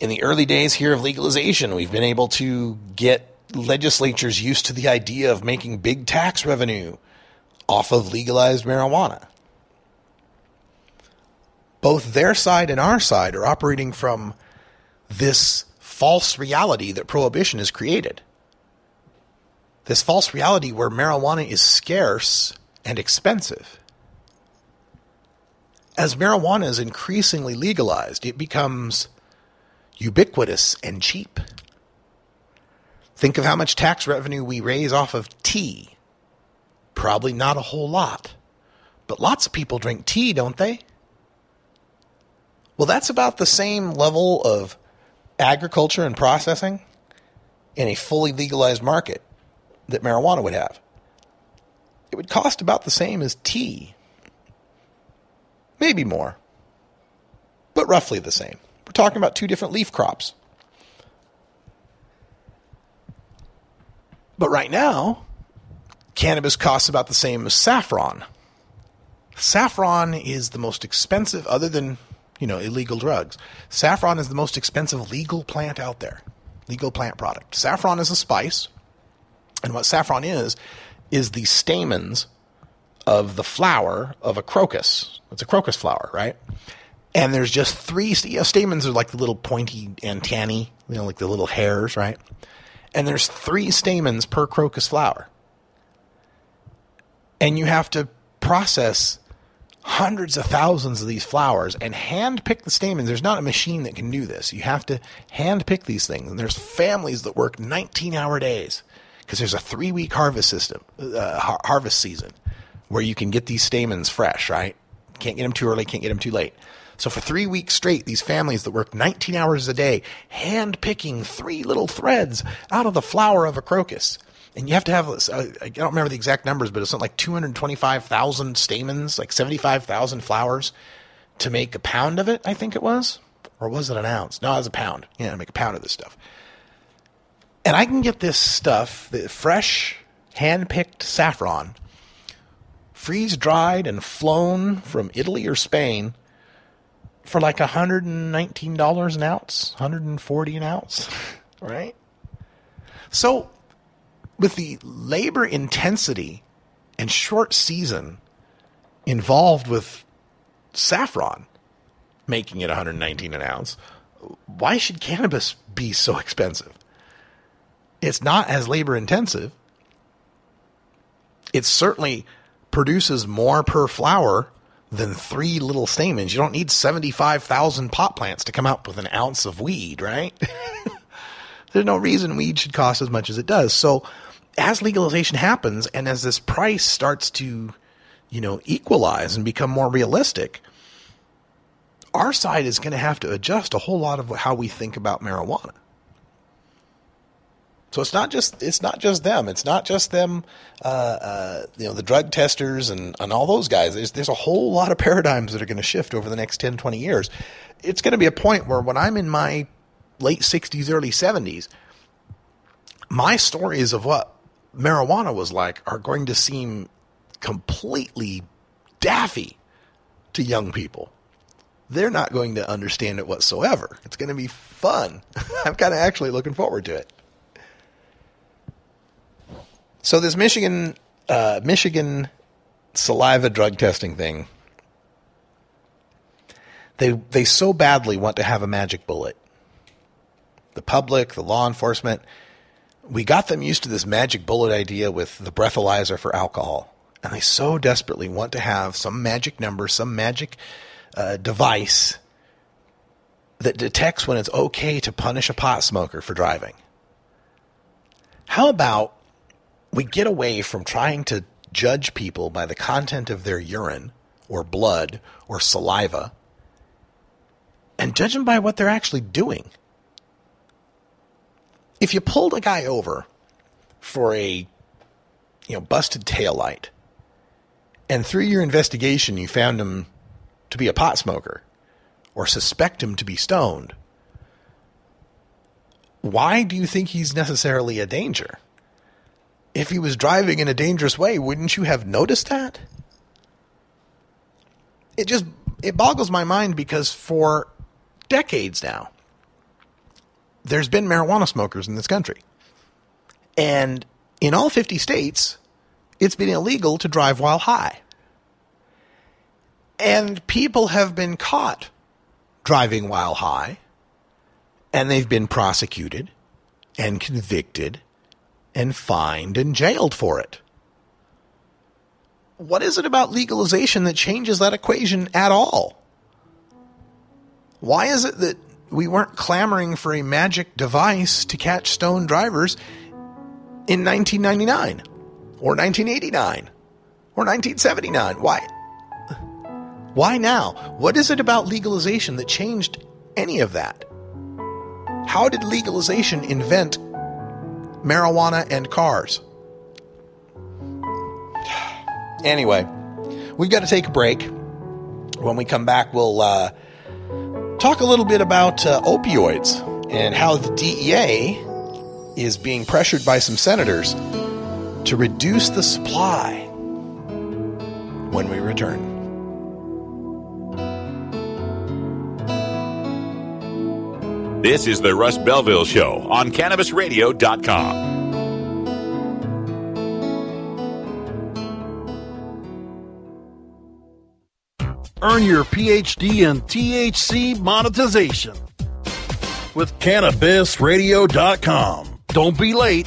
in the early days here of legalization, we've been able to get legislatures used to the idea of making big tax revenue off of legalized marijuana. Both their side and our side are operating from this false reality that prohibition has created. This false reality where marijuana is scarce and expensive. As marijuana is increasingly legalized, it becomes ubiquitous and cheap. Think of how much tax revenue we raise off of tea. Probably not a whole lot. But lots of people drink tea, don't they? Well, that's about the same level of agriculture and processing in a fully legalized market that marijuana would have. It would cost about the same as tea. Maybe more, but roughly the same. Talking about two different leaf crops. But right now, cannabis costs about the same as saffron. Saffron is the most expensive, other than you know, illegal drugs. Saffron is the most expensive legal plant out there, legal plant product. Saffron is a spice. And what saffron is, is the stamens of the flower of a crocus. It's a crocus flower, right? And there's just three you know, stamens are like the little pointy antennae, you know, like the little hairs, right? And there's three stamens per crocus flower. And you have to process hundreds of thousands of these flowers and hand pick the stamens. There's not a machine that can do this. You have to hand pick these things. And there's families that work 19 hour days because there's a three week harvest system, uh, har- harvest season where you can get these stamens fresh, right? Can't get them too early, can't get them too late. So for three weeks straight, these families that work 19 hours a day, hand picking three little threads out of the flower of a crocus. And you have to have, uh, I don't remember the exact numbers, but it's something like 225,000 stamens, like 75,000 flowers to make a pound of it, I think it was. Or was it an ounce? No, it was a pound. Yeah, to make a pound of this stuff. And I can get this stuff, the fresh, hand picked saffron, freeze dried and flown from Italy or Spain for like $119 an ounce, 140 an ounce, right? So with the labor intensity and short season involved with saffron making it 119 an ounce, why should cannabis be so expensive? It's not as labor intensive. It certainly produces more per flower than three little stamens. You don't need 75,000 pot plants to come out with an ounce of weed, right? There's no reason weed should cost as much as it does. So, as legalization happens and as this price starts to, you know, equalize and become more realistic, our side is going to have to adjust a whole lot of how we think about marijuana. So it's not just it's not just them. It's not just them. Uh, uh, you know, the drug testers and, and all those guys. There's there's a whole lot of paradigms that are going to shift over the next 10, 20 years. It's going to be a point where when I'm in my late 60s, early 70s, my stories of what marijuana was like are going to seem completely daffy to young people. They're not going to understand it whatsoever. It's going to be fun. I'm kind of actually looking forward to it. So this Michigan uh, Michigan saliva drug testing thing, they they so badly want to have a magic bullet. The public, the law enforcement, we got them used to this magic bullet idea with the breathalyzer for alcohol, and they so desperately want to have some magic number, some magic uh, device that detects when it's okay to punish a pot smoker for driving. How about we get away from trying to judge people by the content of their urine or blood or saliva and judge them by what they're actually doing. If you pulled a guy over for a you know busted taillight and through your investigation you found him to be a pot smoker or suspect him to be stoned, why do you think he's necessarily a danger? If he was driving in a dangerous way, wouldn't you have noticed that? It just it boggles my mind because for decades now there's been marijuana smokers in this country. And in all 50 states, it's been illegal to drive while high. And people have been caught driving while high, and they've been prosecuted and convicted and fined and jailed for it. What is it about legalization that changes that equation at all? Why is it that we weren't clamoring for a magic device to catch stone drivers in 1999 or 1989 or 1979? Why? Why now? What is it about legalization that changed any of that? How did legalization invent marijuana, and cars. Anyway, we've got to take a break. When we come back, we'll uh, talk a little bit about uh, opioids and how the DEA is being pressured by some senators to reduce the supply when we return. This is the Russ Belville Show on CannabisRadio.com. Earn your PhD in THC monetization with CannabisRadio.com. Don't be late.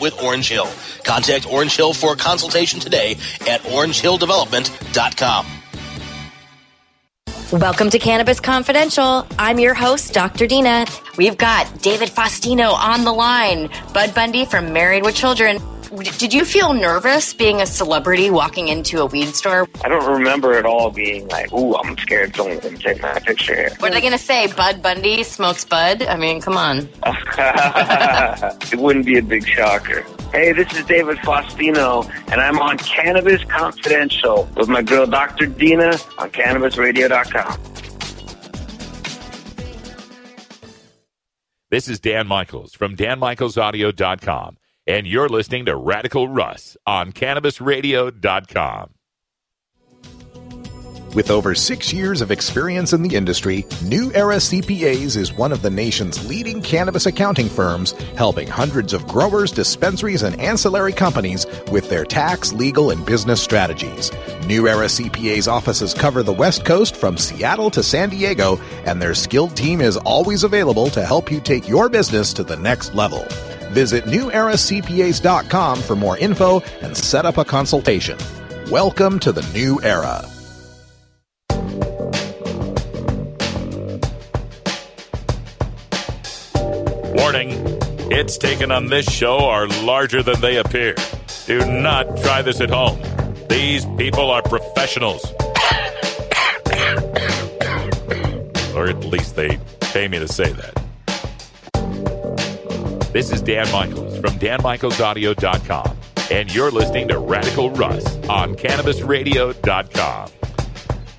with Orange Hill. Contact Orange Hill for a consultation today at orangehilldevelopment.com. Welcome to Cannabis Confidential. I'm your host, Dr. Dina. We've got David Faustino on the line, Bud Bundy from Married with Children. Did you feel nervous being a celebrity walking into a weed store? I don't remember at all being like, ooh, I'm scared someone's going to take my picture here. What are they going to say? Bud Bundy smokes bud? I mean, come on. it wouldn't be a big shocker. Hey, this is David Faustino, and I'm on Cannabis Confidential with my girl Dr. Dina on CannabisRadio.com. This is Dan Michaels from DanMichaelsAudio.com, and you're listening to Radical Russ on CannabisRadio.com. With over six years of experience in the industry, New Era CPAs is one of the nation's leading cannabis accounting firms, helping hundreds of growers, dispensaries, and ancillary companies with their tax, legal, and business strategies. New Era CPA's offices cover the West Coast from Seattle to San Diego, and their skilled team is always available to help you take your business to the next level. Visit neweracpas.com for more info and set up a consultation. Welcome to the new era. Warning hits taken on this show are larger than they appear. Do not try this at home. These people are professionals. or at least they pay me to say that. This is Dan Michaels from DanMichaelsAudio.com, and you're listening to Radical Russ on CannabisRadio.com.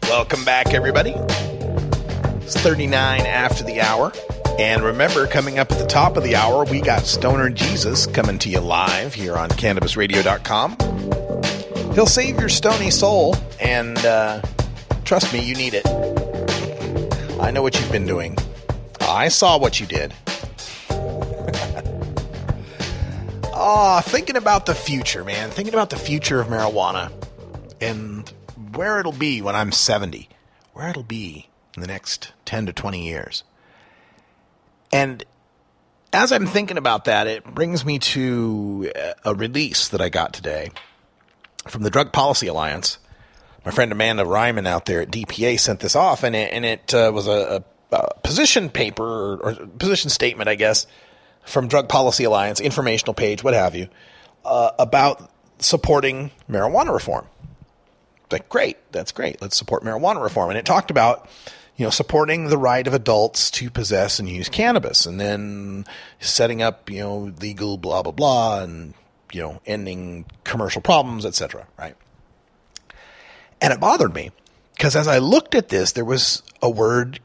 Welcome back, everybody. It's 39 after the hour. And remember, coming up at the top of the hour, we got Stoner Jesus coming to you live here on CannabisRadio.com. He'll save your stony soul, and uh, trust me, you need it. I know what you've been doing. I saw what you did. Ah, thinking about the future, man. Thinking about the future of marijuana and where it'll be when I'm 70. Where it'll be in the next 10 to 20 years. And as I'm thinking about that, it brings me to a release that I got today from the Drug Policy Alliance. My friend Amanda Reiman out there at DPA sent this off, and it, and it uh, was a, a, a, position paper or, or, position statement, I guess, from Drug Policy Alliance, informational page, what have you, uh, about supporting marijuana reform. Like, great, that's great. Let's support marijuana reform. And it talked about you know, supporting the right of adults to possess and use cannabis, and then setting up, you know, legal blah blah blah, and you know, ending commercial problems, etc. Right? And it bothered me because as I looked at this, there was a word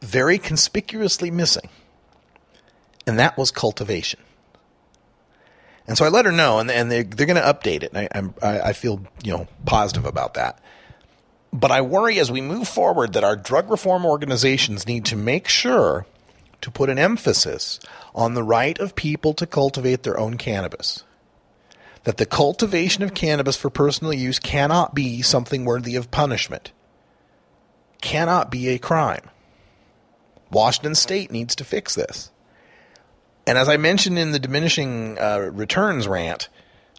very conspicuously missing, and that was cultivation. And so I let her know, and, and they're, they're going to update it. And I, I, I feel you know positive about that. But I worry as we move forward that our drug reform organizations need to make sure to put an emphasis on the right of people to cultivate their own cannabis. That the cultivation of cannabis for personal use cannot be something worthy of punishment, cannot be a crime. Washington State needs to fix this. And as I mentioned in the diminishing uh, returns rant,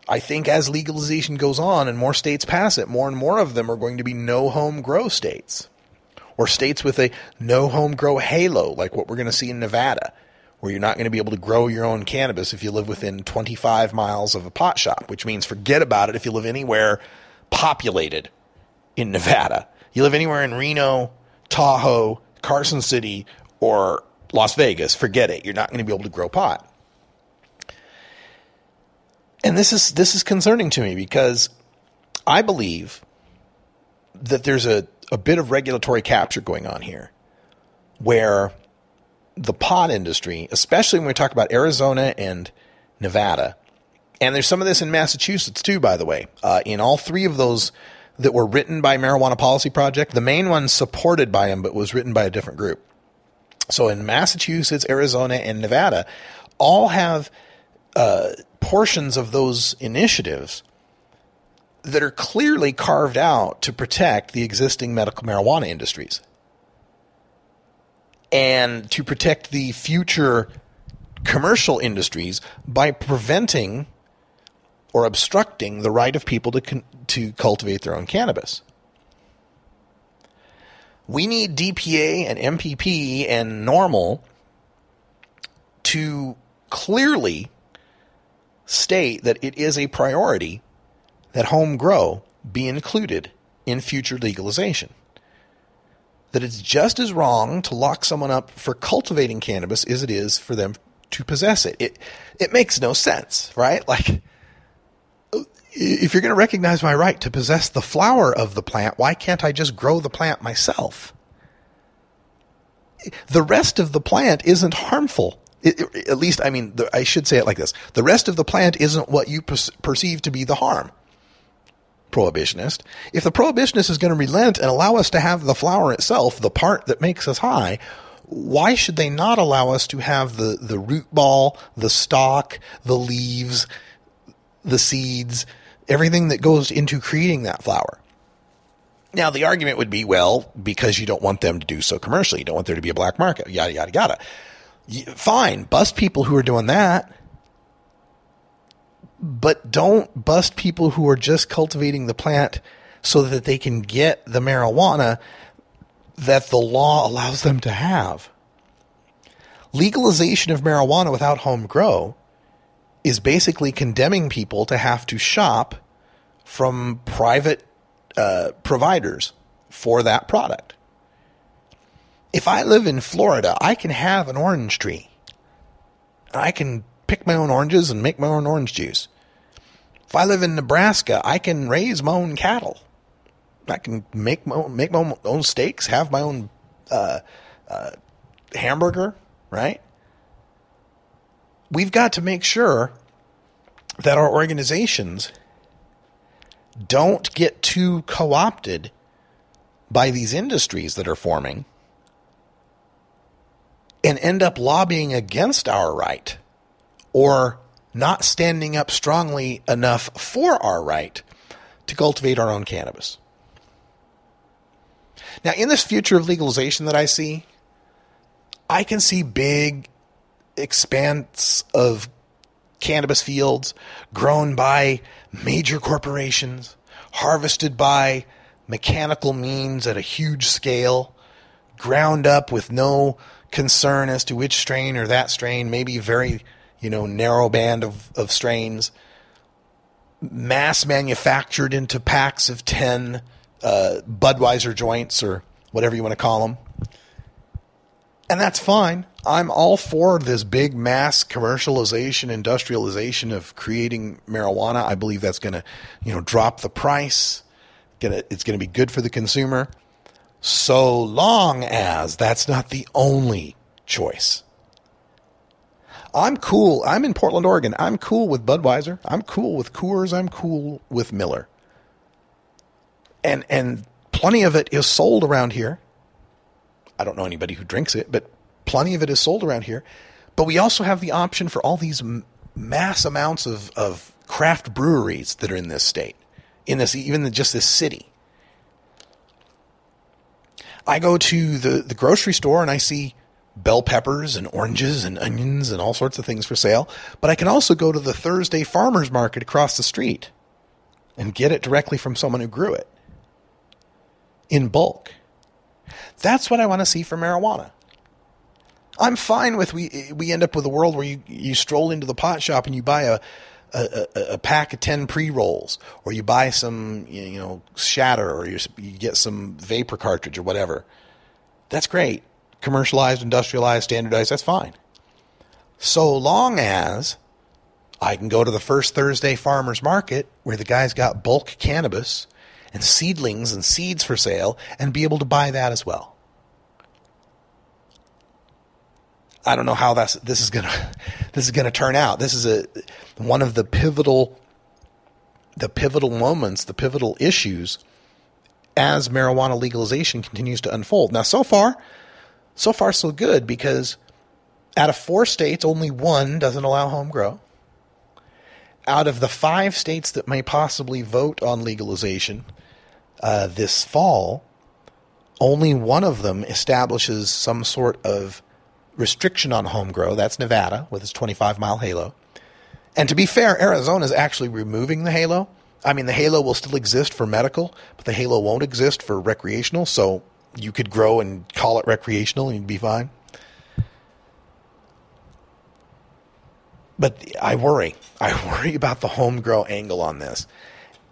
I think as legalization goes on and more states pass it, more and more of them are going to be no home grow states or states with a no home grow halo, like what we're going to see in Nevada, where you're not going to be able to grow your own cannabis if you live within 25 miles of a pot shop, which means forget about it if you live anywhere populated in Nevada. You live anywhere in Reno, Tahoe, Carson City, or Las Vegas, forget it. You're not going to be able to grow pot. And this is this is concerning to me because I believe that there's a, a bit of regulatory capture going on here where the pot industry, especially when we talk about Arizona and Nevada, and there's some of this in Massachusetts too, by the way. Uh, in all three of those that were written by Marijuana Policy Project, the main one supported by him, but was written by a different group. So in Massachusetts, Arizona, and Nevada, all have uh, portions of those initiatives that are clearly carved out to protect the existing medical marijuana industries and to protect the future commercial industries by preventing or obstructing the right of people to con- to cultivate their own cannabis. We need DPA and MPP and NORML to clearly state that it is a priority that home grow be included in future legalization. That it's just as wrong to lock someone up for cultivating cannabis as it is for them to possess it. It it makes no sense, right? Like if you're going to recognize my right to possess the flower of the plant, why can't I just grow the plant myself? The rest of the plant isn't harmful. It, it, at least, I mean, the, I should say it like this. The rest of the plant isn't what you per- perceive to be the harm. Prohibitionist. If the prohibitionist is going to relent and allow us to have the flower itself, the part that makes us high, why should they not allow us to have the, the root ball, the stalk, the leaves, the seeds, everything that goes into creating that flower? Now, the argument would be, well, because you don't want them to do so commercially, you don't want there to be a black market, yada, yada, yada. Fine, bust people who are doing that, but don't bust people who are just cultivating the plant so that they can get the marijuana that the law allows them to have. Legalization of marijuana without home grow is basically condemning people to have to shop from private uh, providers for that product. If I live in Florida, I can have an orange tree. I can pick my own oranges and make my own orange juice. If I live in Nebraska, I can raise my own cattle. I can make my own, make my own steaks, have my own uh, uh, hamburger, right? We've got to make sure that our organizations don't get too co opted by these industries that are forming and end up lobbying against our right or not standing up strongly enough for our right to cultivate our own cannabis. Now, in this future of legalization that I see, I can see big expanse of cannabis fields grown by major corporations, harvested by mechanical means at a huge scale, ground up with no concern as to which strain or that strain, maybe very, you know, narrow band of, of strains, mass manufactured into packs of 10 uh, Budweiser joints or whatever you want to call them. And that's fine. I'm all for this big mass commercialization, industrialization of creating marijuana. I believe that's going to, you know, drop the price. Gonna, it's going to be good for the consumer, so long as that's not the only choice. I'm cool. I'm in Portland, Oregon. I'm cool with Budweiser. I'm cool with Coors. I'm cool with Miller. And and plenty of it is sold around here. I don't know anybody who drinks it, but plenty of it is sold around here. But we also have the option for all these m- mass amounts of, of craft breweries that are in this state, in this even just this city. I go to the, the grocery store and I see bell peppers and oranges and onions and all sorts of things for sale. But I can also go to the Thursday farmers market across the street and get it directly from someone who grew it in bulk. That's what I want to see for marijuana. I'm fine with we we end up with a world where you, you stroll into the pot shop and you buy a a, a, a pack of 10 pre-rolls or you buy some you know shatter or you, you get some vapor cartridge or whatever. That's great. Commercialized industrialized standardized that's fine. So long as i can go to the first thursday farmers market where the guy's got bulk cannabis and seedlings and seeds for sale and be able to buy that as well. I don't know how that's this is gonna this is gonna turn out. This is a one of the pivotal the pivotal moments, the pivotal issues as marijuana legalization continues to unfold. Now, so far, so far so good because out of four states, only one doesn't allow home grow. Out of the five states that may possibly vote on legalization uh, this fall, only one of them establishes some sort of restriction on home grow. That's Nevada with its 25 mile halo. And to be fair, Arizona is actually removing the halo. I mean, the halo will still exist for medical, but the halo won't exist for recreational. So you could grow and call it recreational and you'd be fine. But I worry. I worry about the home grow angle on this.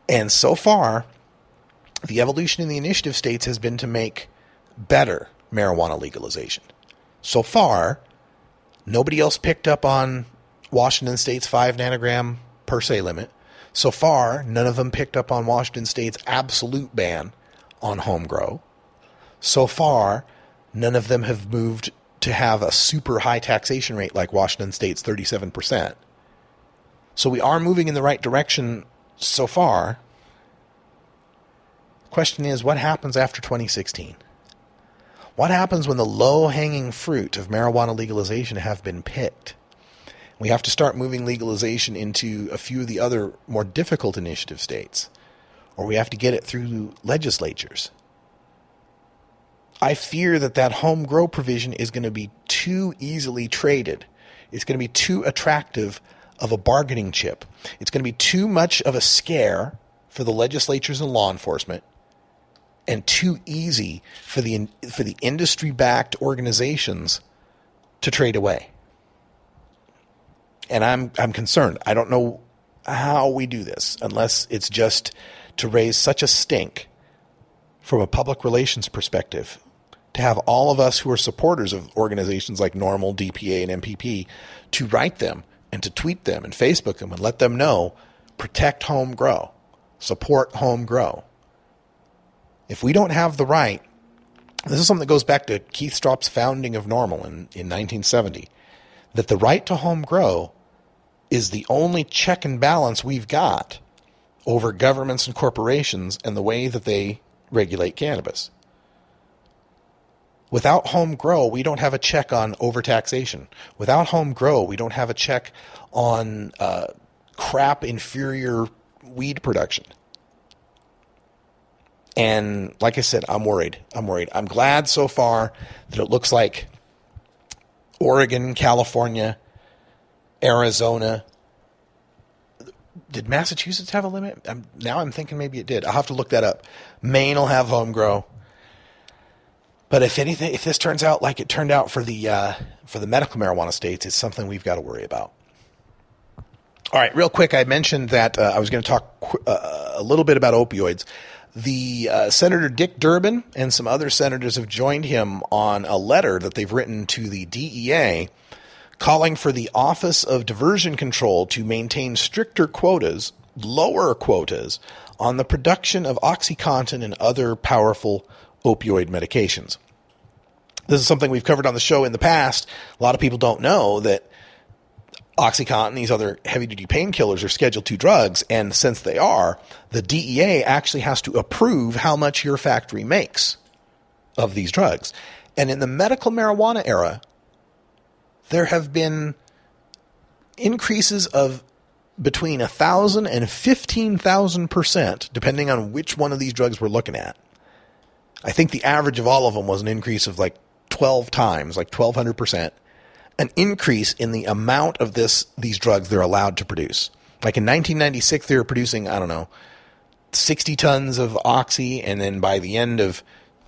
And so far, the evolution in the initiative states has been to make better marijuana legalization. So far, nobody else picked up on Washington State's 5 nanogram per se limit. So far, none of them picked up on Washington State's absolute ban on home grow. So far, none of them have moved to have a super high taxation rate like Washington State's 37%. So we are moving in the right direction so far. Question is, what happens after 2016? What happens when the low hanging fruit of marijuana legalization have been picked? We have to start moving legalization into a few of the other more difficult initiative states, or we have to get it through legislatures. I fear that that home grow provision is going to be too easily traded. It's going to be too attractive of a bargaining chip. It's going to be too much of a scare for the legislatures and law enforcement and too easy for the for the industry backed organizations to trade away. And I'm I'm concerned. I don't know how we do this unless it's just to raise such a stink from a public relations perspective to have all of us who are supporters of organizations like NORML, DPA, and MPP to write them and to tweet them and Facebook them and let them know protect home grow, support home grow. If we don't have the right, this is something that goes back to Keith Stroup's founding of NORML in, in 1970, that the right to home grow is the only check and balance we've got over governments and corporations and the way that they regulate cannabis. Without home grow, we don't have a check on overtaxation. Without home grow, we don't have a check on uh, crap inferior weed production. And like I said, I'm worried. I'm worried. I'm glad so far that it looks like Oregon, California, Arizona. Did Massachusetts have a limit? I'm, now I'm thinking maybe it did. I'll have to look that up. Maine will have home grow. But if anything, if this turns out like it turned out for the uh, for the medical marijuana states, it's something we've got to worry about. All right, real quick, I mentioned that uh, I was going to talk qu- uh, a little bit about opioids. The uh, Senator Dick Durbin and some other senators have joined him on a letter that they've written to the DEA calling for the Office of Diversion Control to maintain stricter quotas, lower quotas, on the production of OxyContin and other powerful opioid medications. This is something we've covered on the show in the past. A lot of people don't know that OxyContin, these other heavy duty painkillers, are Schedule II drugs. And since they are, the DEA actually has to approve how much your factory makes of these drugs. And in the medical marijuana era, there have been increases of between 1,000 and 15,000%, depending on which one of these drugs we're looking at. I think the average of all of them was an increase of like 12 times, like 1,200%, an increase in the amount of this these drugs they're allowed to produce. Like in 1996, they were producing, I don't know, 60 tons of oxy, and then by the end of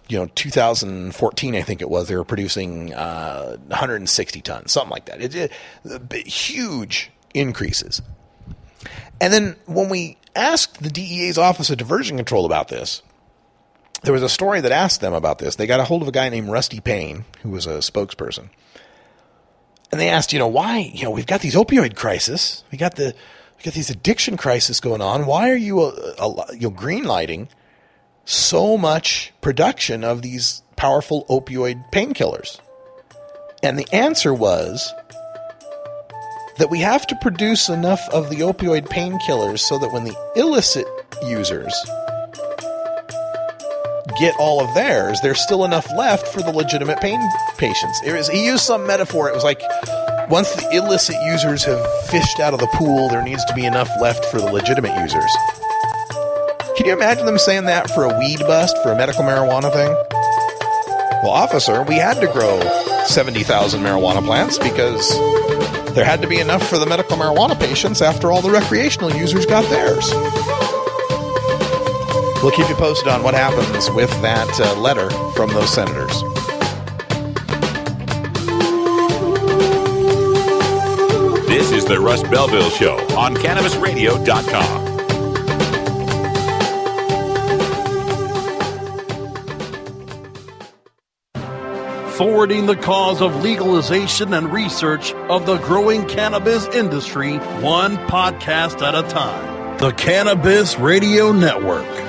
you know 2014 i think it was they were producing uh, 160 tons something like that. It, it, huge increases. And then when we asked the dea's office of diversion control about this there was a story that asked them about this. They got a hold of a guy named rusty payne who was a spokesperson and they asked you know why you know we've got these opioid crisis we got the we got these addiction crisis going on why are you uh, uh, you know green lighting so much production of these powerful opioid painkillers? And the answer was that we have to produce enough of the opioid painkillers so that when the illicit users get all of theirs, there's still enough left for the legitimate pain patients. It was, he used some metaphor. It was like once the illicit users have fished out of the pool, there needs to be enough left for the legitimate users. Can you imagine them saying that for a weed bust, for a medical marijuana thing? Well, officer, we had to grow 70,000 marijuana plants because there had to be enough for the medical marijuana patients after all the recreational users got theirs. We'll keep you posted on what happens with that uh, letter from those senators. This is the Russ Belville Show on CannabisRadio.com. forwarding the cause of legalization and research of the growing cannabis industry one podcast at a time. The Cannabis Radio Network.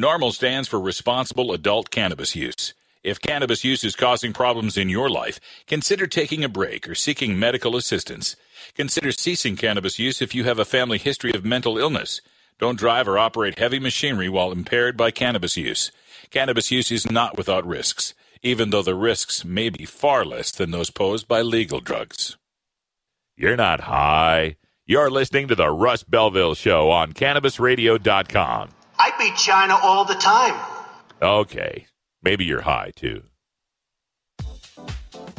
NORML stands for responsible adult cannabis use. If cannabis use is causing problems in your life, consider taking a break or seeking medical assistance. Consider ceasing cannabis use if you have a family history of mental illness. Don't drive or operate heavy machinery while impaired by cannabis use. Cannabis use is not without risks, even though the risks may be far less than those posed by legal drugs. You're not high. You're listening to the Russ Belville Show on CannabisRadio.com. I beat China all the time. Okay, maybe you're high too.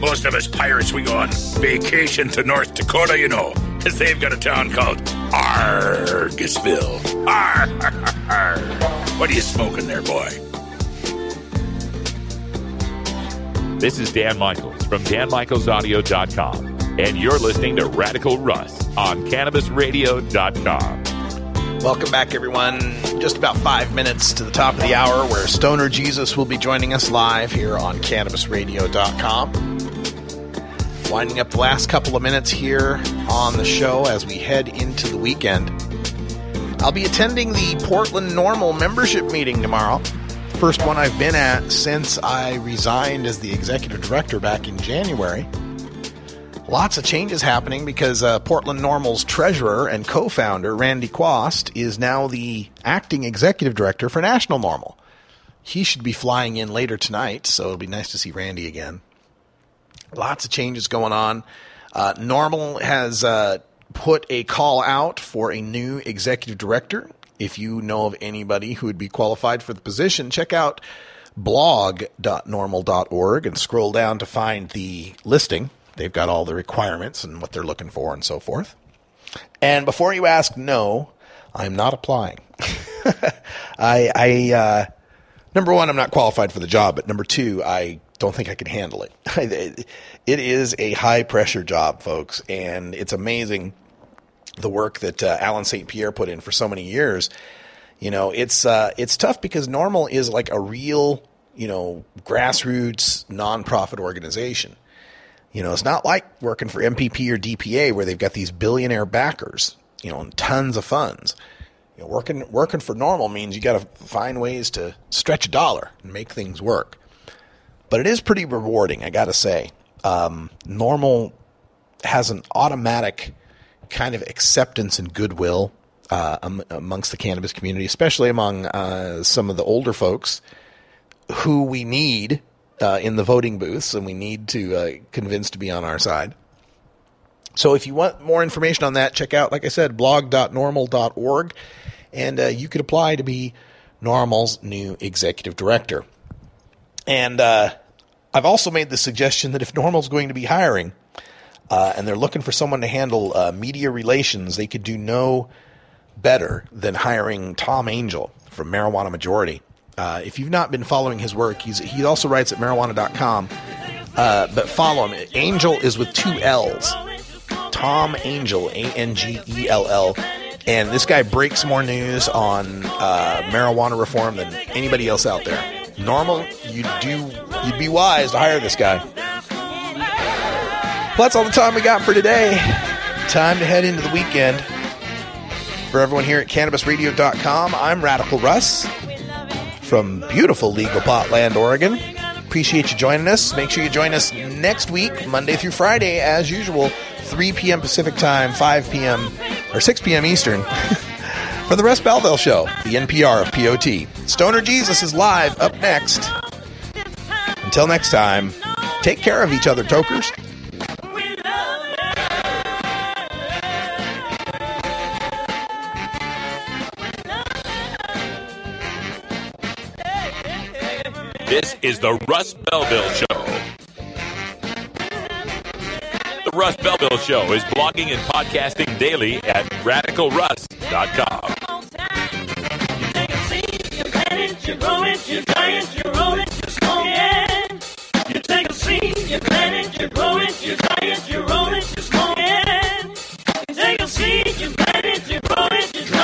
Most of us pirates, we go on vacation to North Dakota, you know, because they've got a town called Argusville. Arr, arr, arr. What are you smoking there, boy? This is Dan Michaels from DanMichaelsAudio.com, and you're listening to Radical Russ on CannabisRadio.com. Welcome back, everyone. Just about five minutes to the top of the hour where Stoner Jesus will be joining us live here on CannabisRadio.com. Winding up the last couple of minutes here on the show as we head into the weekend. I'll be attending the Portland NORML membership meeting tomorrow. First one I've been at since I resigned as the executive director back in January. Lots of changes happening because uh, Portland NORML's treasurer and co founder, Randy Quast, is now the acting executive director for National NORML. He should be flying in later tonight, so it'll be nice to see Randy again. Lots of changes going on. Uh, NORML has uh, put a call out for a new executive director. If you know of anybody who would be qualified for the position, check out blog.norml.org and scroll down to find the listing. They've got all the requirements and what they're looking for and so forth. And before you ask, no, I'm not applying. I, I uh, number one, I'm not qualified for the job, but number two, I don't think I could handle it. it is a high pressure job, folks, and it's amazing the work that uh, Allen St. Pierre put in for so many years. You know, it's uh, it's tough because NORML is like a real, you know, grassroots nonprofit organization. You know, it's not like working for MPP or DPA where they've got these billionaire backers, you know, and tons of funds. You know, working working for NORML means you got to find ways to stretch a dollar and make things work. But it is pretty rewarding, I got to say. um, NORML has an automatic kind of acceptance and goodwill uh, am- amongst the cannabis community, especially among uh, some of the older folks who we need uh, in the voting booths and we need to uh, convince to be on our side. So if you want more information on that, check out, like I said, blog.norml.org, and uh, you could apply to be NORML's new executive director. And uh, I've also made the suggestion that if NORML's going to be hiring uh, and they're looking for someone to handle uh, media relations, they could do no better than hiring Tom Angell from Marijuana Majority. Uh, if you've not been following his work, he's, he also writes at marijuana.com. Uh, but follow him. Angell is with two L's. Tom Angell, A N G E L L. And this guy breaks more news on uh, marijuana reform than anybody else out there. NORML, you do you'd be wise to hire this guy. Well, that's all the time we got for today. Time to head into the weekend. For everyone here at CannabisRadio.com, I'm Radical Russ from beautiful Legal Potland, Oregon. Appreciate you joining us. Make sure you join us next week, Monday through Friday, as usual, 3 p.m. Pacific Time, 5 p.m. or 6 p.m. Eastern, for the Russ Belville Show, the NPR of POT. Stoner Jesus is live up next. Until next time, take care of each other, tokers. This is the Russ Belville Show. The Russ Belville Show is blogging and podcasting daily at Sports.com. You grow it, you dry it, you roll it, you smoke it. You take a seed, you plant it, you grow it, you dry it, you roll it, you smoke it. You take a seed, you plant it, you grow it, you dry it.